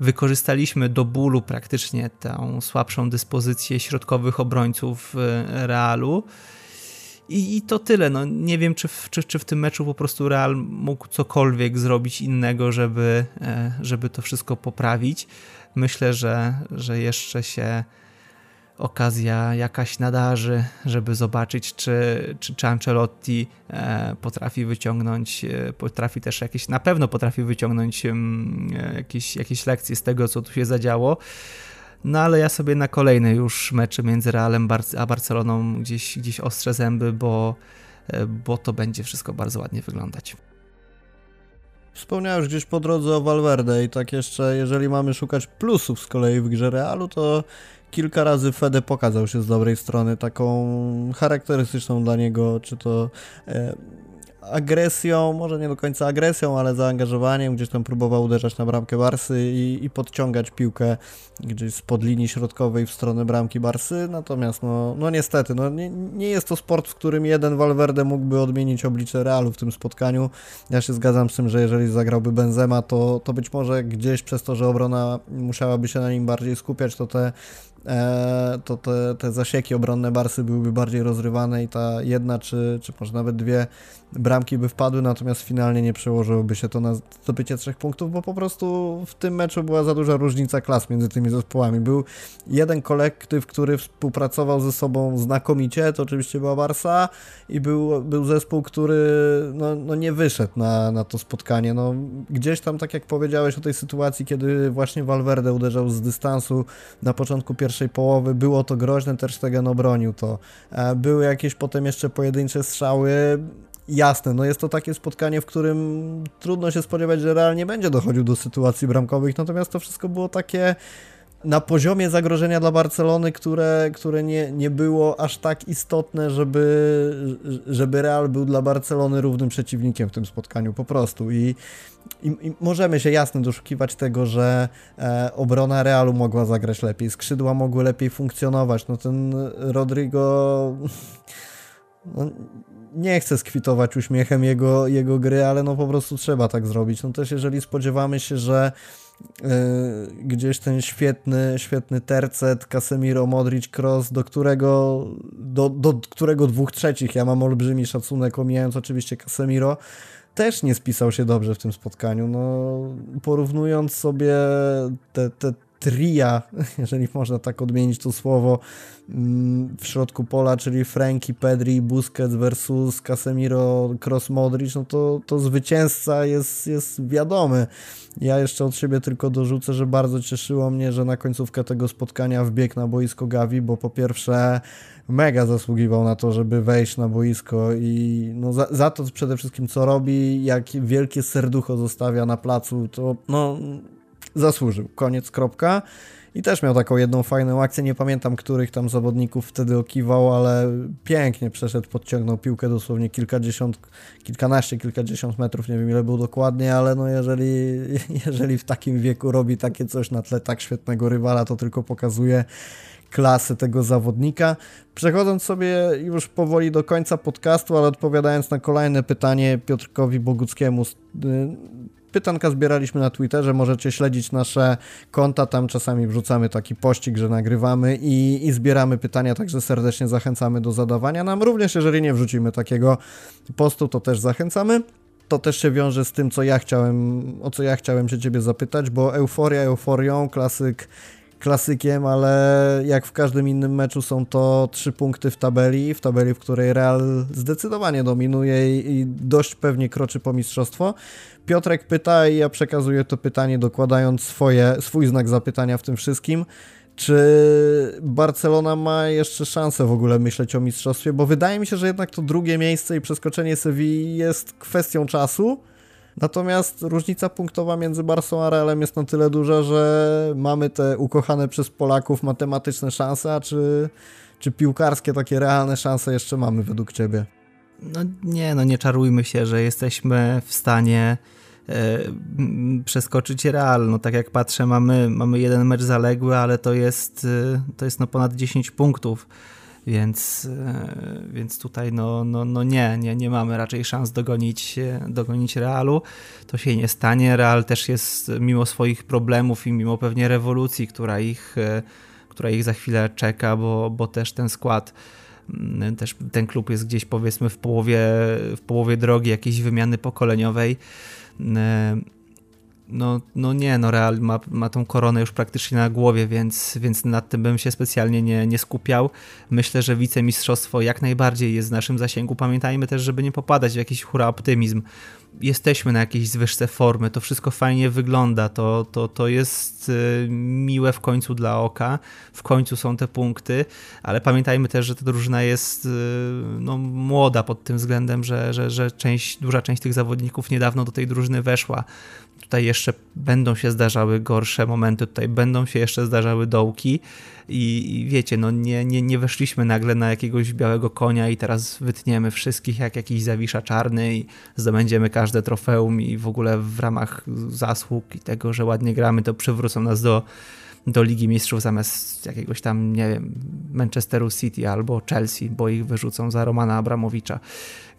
wykorzystaliśmy do bólu praktycznie tą słabszą dyspozycję środkowych obrońców e, Realu i, I, to tyle. No, nie wiem, czy w, czy, czy w tym meczu po prostu Real mógł cokolwiek zrobić innego, żeby, e, żeby to wszystko poprawić. Myślę, że, że jeszcze się okazja jakaś nadarzy, żeby zobaczyć, czy, czy, czy Ancelotti e, potrafi wyciągnąć, e, potrafi też jakieś, na pewno potrafi wyciągnąć jakieś, jakieś lekcje z tego, co tu się zadziało. No ale ja sobie na kolejne już mecze między Realem a Barceloną gdzieś, gdzieś ostrze zęby, bo, bo to będzie wszystko bardzo ładnie wyglądać. Wspomniałeś gdzieś po drodze o Valverde i tak jeszcze, jeżeli mamy szukać plusów z kolei w grze Realu, to kilka razy Fede pokazał się z dobrej strony, taką charakterystyczną dla niego, czy to e, agresją, może nie do końca agresją, ale zaangażowaniem, gdzieś tam próbował uderzać na bramkę Barsy i, i podciągać piłkę gdzieś spod linii środkowej w stronę bramki Barsy, natomiast no, no niestety, no nie, nie jest to sport, w którym jeden Valverde mógłby odmienić oblicze Realu w tym spotkaniu. Ja się zgadzam z tym, że jeżeli zagrałby Benzema, to, to być może gdzieś przez to, że obrona musiałaby się na nim bardziej skupiać, to te E, to te, te zasieki obronne Barsy byłyby bardziej rozrywane i ta jedna czy, czy może nawet dwie bramki by wpadły, natomiast finalnie nie przełożyłoby się to na zdobycie trzech punktów, bo po prostu w tym meczu była za duża różnica klas między tymi zespołami. Był jeden kolektyw, który współpracował ze sobą znakomicie, to oczywiście była Barsa i był, był zespół, który no, no nie wyszedł na, na to spotkanie. No, gdzieś tam, tak jak powiedziałeś o tej sytuacji, kiedy właśnie Valverde uderzał z dystansu na początku pierwszej połowy, było to groźne, Ter Stegen obronił to. E, były jakieś potem jeszcze pojedyncze strzały, jasne, no jest to takie spotkanie, w którym trudno się spodziewać, że realnie będzie dochodził do sytuacji bramkowych, natomiast to wszystko było takie na poziomie zagrożenia dla Barcelony, które, które nie, nie było aż tak istotne, żeby, żeby Real był dla Barcelony równym przeciwnikiem w tym spotkaniu, po prostu. I, i, i możemy się jasno doszukiwać tego, że e, obrona Realu mogła zagrać lepiej, skrzydła mogły lepiej funkcjonować. No ten Rodrigo. No, nie chcę skwitować uśmiechem jego, jego gry, ale no po prostu trzeba tak zrobić. No też jeżeli spodziewamy się, że yy, gdzieś ten świetny, świetny tercet Casemiro, Modric, Cross, do którego, do, do którego dwóch trzecich ja mam olbrzymi szacunek, omijając oczywiście Casemiro, też nie spisał się dobrze w tym spotkaniu. No, porównując sobie te, te tria, jeżeli można tak odmienić to słowo, mm, w środku pola, czyli Franki, Pedri, Busquets versus Casemiro, Cross, Modric, no to, to zwycięzca jest, jest wiadomy. Ja jeszcze od siebie tylko dorzucę, że bardzo cieszyło mnie, że na końcówkę tego spotkania wbiegł na boisko Gavi, bo po pierwsze mega zasługiwał na to, żeby wejść na boisko i no za, za to przede wszystkim co robi, jak wielkie serducho zostawia na placu, to no zasłużył. Koniec, kropka. I też miał taką jedną fajną akcję, nie pamiętam których tam zawodników wtedy okiwał, ale pięknie przeszedł, podciągnął piłkę dosłownie kilkadziesiąt, kilkanaście, kilkadziesiąt metrów, nie wiem ile było dokładnie, ale no jeżeli, jeżeli w takim wieku robi takie coś na tle tak świetnego rywala, to tylko pokazuje klasy tego zawodnika. Przechodząc sobie już powoli do końca podcastu, ale odpowiadając na kolejne pytanie Piotrkowi Boguckiemu, pytanka zbieraliśmy na Twitterze, możecie śledzić nasze konta, tam czasami wrzucamy taki pościg, że nagrywamy i, i zbieramy pytania, także serdecznie zachęcamy do zadawania nam. Również jeżeli nie wrzucimy takiego postu, to też zachęcamy to też się wiąże z tym, co ja chciałem, o co ja chciałem się ciebie zapytać, bo euforia euforią, klasyk klasykiem, ale jak w każdym innym meczu są to trzy punkty w tabeli, w tabeli, w której Real zdecydowanie dominuje i dość pewnie kroczy po mistrzostwo. Piotrek pyta i ja przekazuję to pytanie dokładając swoje, swój znak zapytania w tym wszystkim. Czy Barcelona ma jeszcze szansę w ogóle myśleć o mistrzostwie? Bo wydaje mi się, że jednak to drugie miejsce i przeskoczenie Sewilli jest kwestią czasu. Natomiast różnica punktowa między Barsą a Realem jest na tyle duża, że mamy te ukochane przez Polaków matematyczne szanse, a czy, czy piłkarskie takie realne szanse jeszcze mamy według Ciebie? No nie, no nie czarujmy się, że jesteśmy w stanie e, przeskoczyć Real. No tak jak patrzę, mamy, mamy jeden mecz zaległy, ale to jest, e, to jest no ponad 10 punktów. Więc, e, więc tutaj no, no, no nie, nie, nie mamy raczej szans dogonić, dogonić Realu. To się nie stanie. Real też jest mimo swoich problemów i mimo pewnie rewolucji, która ich, e, która ich za chwilę czeka, bo, bo też ten skład mm, też ten klub jest gdzieś powiedzmy w połowie, w połowie drogi jakiejś wymiany pokoleniowej e, no, no nie, no Real ma, ma tą koronę już praktycznie na głowie, więc, więc nad tym bym się specjalnie nie, nie skupiał. Myślę, że wicemistrzostwo jak najbardziej jest w naszym zasięgu. Pamiętajmy też, żeby nie popadać w jakiś hura optymizm. jesteśmy na jakiejś zwyżce formy, to wszystko fajnie wygląda, to, to, to jest y, miłe w końcu dla oka, w końcu są te punkty, ale pamiętajmy też, że ta drużyna jest y, no, młoda pod tym względem, że, że, że część, duża część tych zawodników niedawno do tej drużyny weszła. Tutaj jeszcze będą się zdarzały gorsze momenty, tutaj będą się jeszcze zdarzały dołki i, i wiecie, no nie, nie, nie weszliśmy nagle na jakiegoś białego konia i teraz wytniemy wszystkich jak jakiś zawisza czarny i zdobędziemy każde trofeum i w ogóle w ramach zasług i tego, że ładnie gramy, to przywrócą nas do, do Ligi Mistrzów zamiast jakiegoś tam, nie wiem, Manchesteru City albo Chelsea, bo ich wyrzucą za Romana Abramowicza.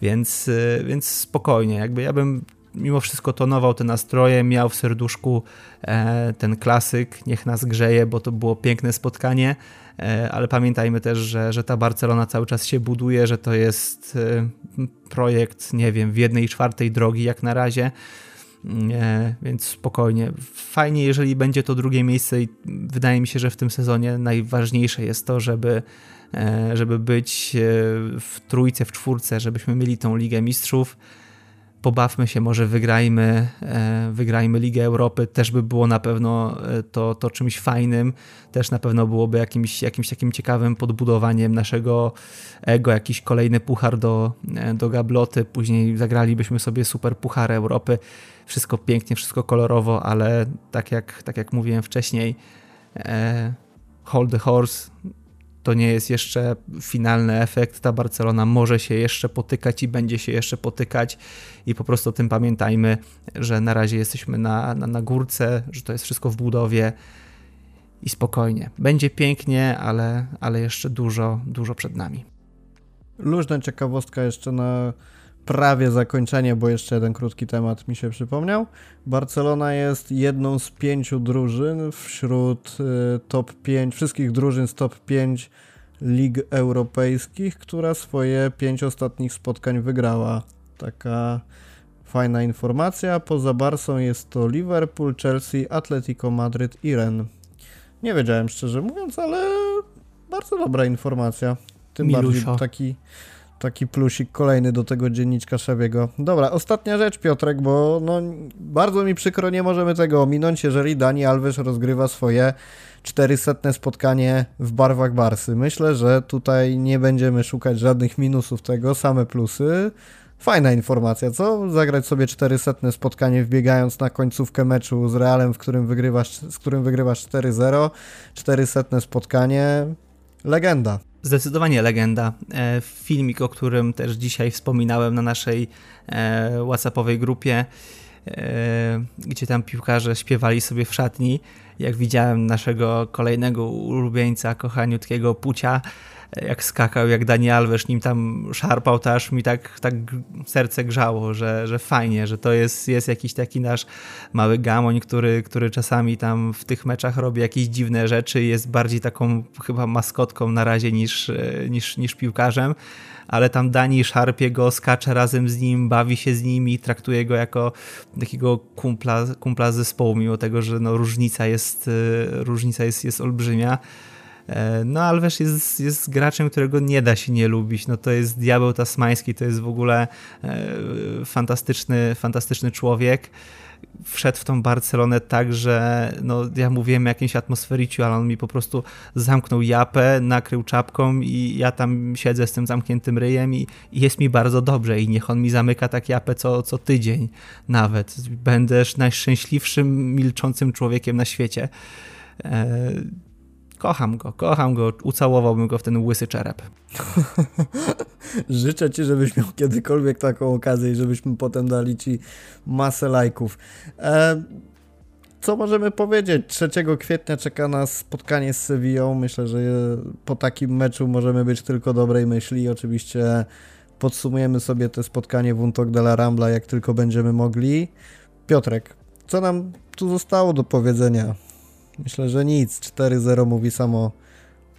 Więc, y, więc spokojnie, jakby ja bym mimo wszystko tonował te nastroje, miał w serduszku e, ten klasyk, niech nas grzeje, bo to było piękne spotkanie, e, ale pamiętajmy też, że, że ta Barcelona cały czas się buduje, że to jest e, projekt, nie wiem, w jednej czwartej drogi jak na razie, więc spokojnie. Fajnie, jeżeli będzie to drugie miejsce i wydaje mi się, że w tym sezonie najważniejsze jest to, żeby żeby być w trójce, w czwórce, żebyśmy mieli tą Ligę Mistrzów, pobawmy się, może wygrajmy, e, wygrajmy Ligę Europy, też by było na pewno e, to, to czymś fajnym, też na pewno byłoby jakimś, jakimś takim ciekawym podbudowaniem naszego ego, jakiś kolejny puchar do, e, do gabloty, później zagralibyśmy sobie super puchar Europy, wszystko pięknie, wszystko kolorowo, ale tak jak, tak jak mówiłem wcześniej, hold the horse, to nie jest jeszcze finalny efekt. Ta Barcelona może się jeszcze potykać i będzie się jeszcze potykać, i po prostu o tym pamiętajmy, że na razie jesteśmy na, na, na górce, że to jest wszystko w budowie i spokojnie. Będzie pięknie, ale, ale jeszcze dużo, dużo przed nami. Luźna ciekawostka jeszcze na prawie zakończenie, bo jeszcze jeden krótki temat mi się przypomniał. Barcelona jest jedną z pięciu drużyn wśród y, top 5, wszystkich drużyn z top 5 lig europejskich, która swoje pięć ostatnich spotkań wygrała. Taka fajna informacja. Poza Barsą jest to Liverpool, Chelsea, Atletico Madryt i Ren. Nie wiedziałem szczerze mówiąc, ale bardzo dobra informacja. Tym Milusio. bardziej taki taki plusik kolejny do tego dzienniczka Szewiego. Dobra, ostatnia rzecz, Piotrek, bo no, bardzo mi przykro, nie możemy tego ominąć, jeżeli Dani Alves rozgrywa swoje 400 spotkanie w barwach Barsy. Myślę, że tutaj nie będziemy szukać żadnych minusów tego, same plusy. Fajna informacja, co? Zagrać sobie 400 spotkanie wbiegając na końcówkę meczu z Realem, w którym wygrywasz, z którym wygrywasz 4-0. 400 spotkanie. Legenda. Zdecydowanie legenda. E, filmik, o którym też dzisiaj wspominałem na naszej e, WhatsAppowej grupie, e, gdzie tam piłkarze śpiewali sobie w szatni. Jak widziałem naszego kolejnego ulubieńca, kochaniutkiego Pucia, jak skakał, jak Daniel Alves nim tam szarpał, to aż mi tak, tak serce grzało, że, że fajnie, że to jest, jest jakiś taki nasz mały gamoń, który, który czasami tam w tych meczach robi jakieś dziwne rzeczy i jest bardziej taką chyba maskotką na razie niż, niż, niż piłkarzem ale tam Dani szarpie go, skacze razem z nim, bawi się z nim i traktuje go jako takiego kumpla, kumpla zespołu, mimo tego, że no, różnica jest, różnica jest, jest olbrzymia. E, no Alves jest, jest graczem, którego nie da się nie lubić. No to jest diabeł tasmański, to jest w ogóle e, fantastyczny, fantastyczny człowiek. Wszedł w tą Barcelonę tak, że no, ja mówiłem o jakimś atmosfericiu, ale on mi po prostu zamknął japę, nakrył czapką i ja tam siedzę z tym zamkniętym ryjem i, i jest mi bardzo dobrze i niech on mi zamyka tak japę co, co tydzień nawet. Będę najszczęśliwszym, milczącym człowiekiem na świecie. E, Kocham go, kocham go, ucałowałbym go w ten łysy czerep. Życzę ci, żebyś miał kiedykolwiek taką okazję i żebyśmy potem dali ci masę lajków. E, co możemy powiedzieć? 3 kwietnia czeka nas spotkanie z Sevillą. Myślę, że po takim meczu możemy być tylko dobrej myśli. Oczywiście podsumujemy sobie te spotkanie w Untok de la Rambla, jak tylko będziemy mogli. Piotrek, co nam tu zostało do powiedzenia? Myślę, że nic. 4-0 mówi samo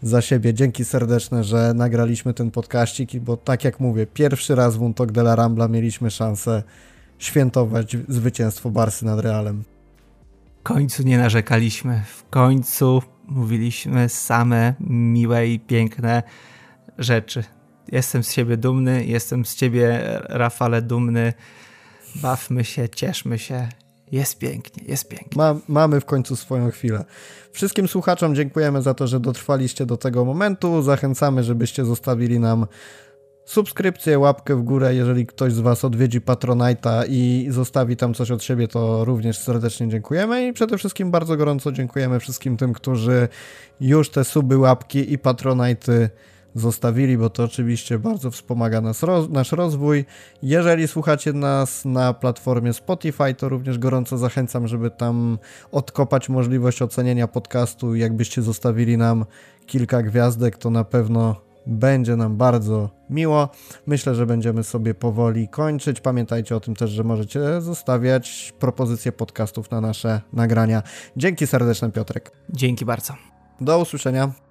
za siebie. Dzięki serdeczne, że nagraliśmy ten podkaścik, bo tak jak mówię, pierwszy raz w Untok de la Rambla mieliśmy szansę świętować zwycięstwo Barsy nad Realem. W końcu nie narzekaliśmy. W końcu mówiliśmy same miłe i piękne rzeczy. Jestem z siebie dumny, jestem z ciebie, Rafale, dumny. bawmy się, cieszmy się. Jest pięknie, jest pięknie. Ma, mamy w końcu swoją chwilę. Wszystkim słuchaczom dziękujemy za to, że dotrwaliście do tego momentu. Zachęcamy, żebyście zostawili nam subskrypcję, łapkę w górę. Jeżeli ktoś z Was odwiedzi Patronite'a i zostawi tam coś od siebie, to również serdecznie dziękujemy. I przede wszystkim bardzo gorąco dziękujemy wszystkim tym, którzy już te suby, łapki i Patronite'y zostawili, bo to oczywiście bardzo wspomaga nas, roz, nasz rozwój. Jeżeli słuchacie nas na platformie Spotify, to również gorąco zachęcam, żeby tam odkopać możliwość ocenienia podcastu. Jakbyście zostawili nam kilka gwiazdek, to na pewno będzie nam bardzo miło. Myślę, że będziemy sobie powoli kończyć. Pamiętajcie o tym też, że możecie zostawiać propozycje podcastów na nasze nagrania. Dzięki serdeczne, Piotrek. Dzięki bardzo. Do usłyszenia.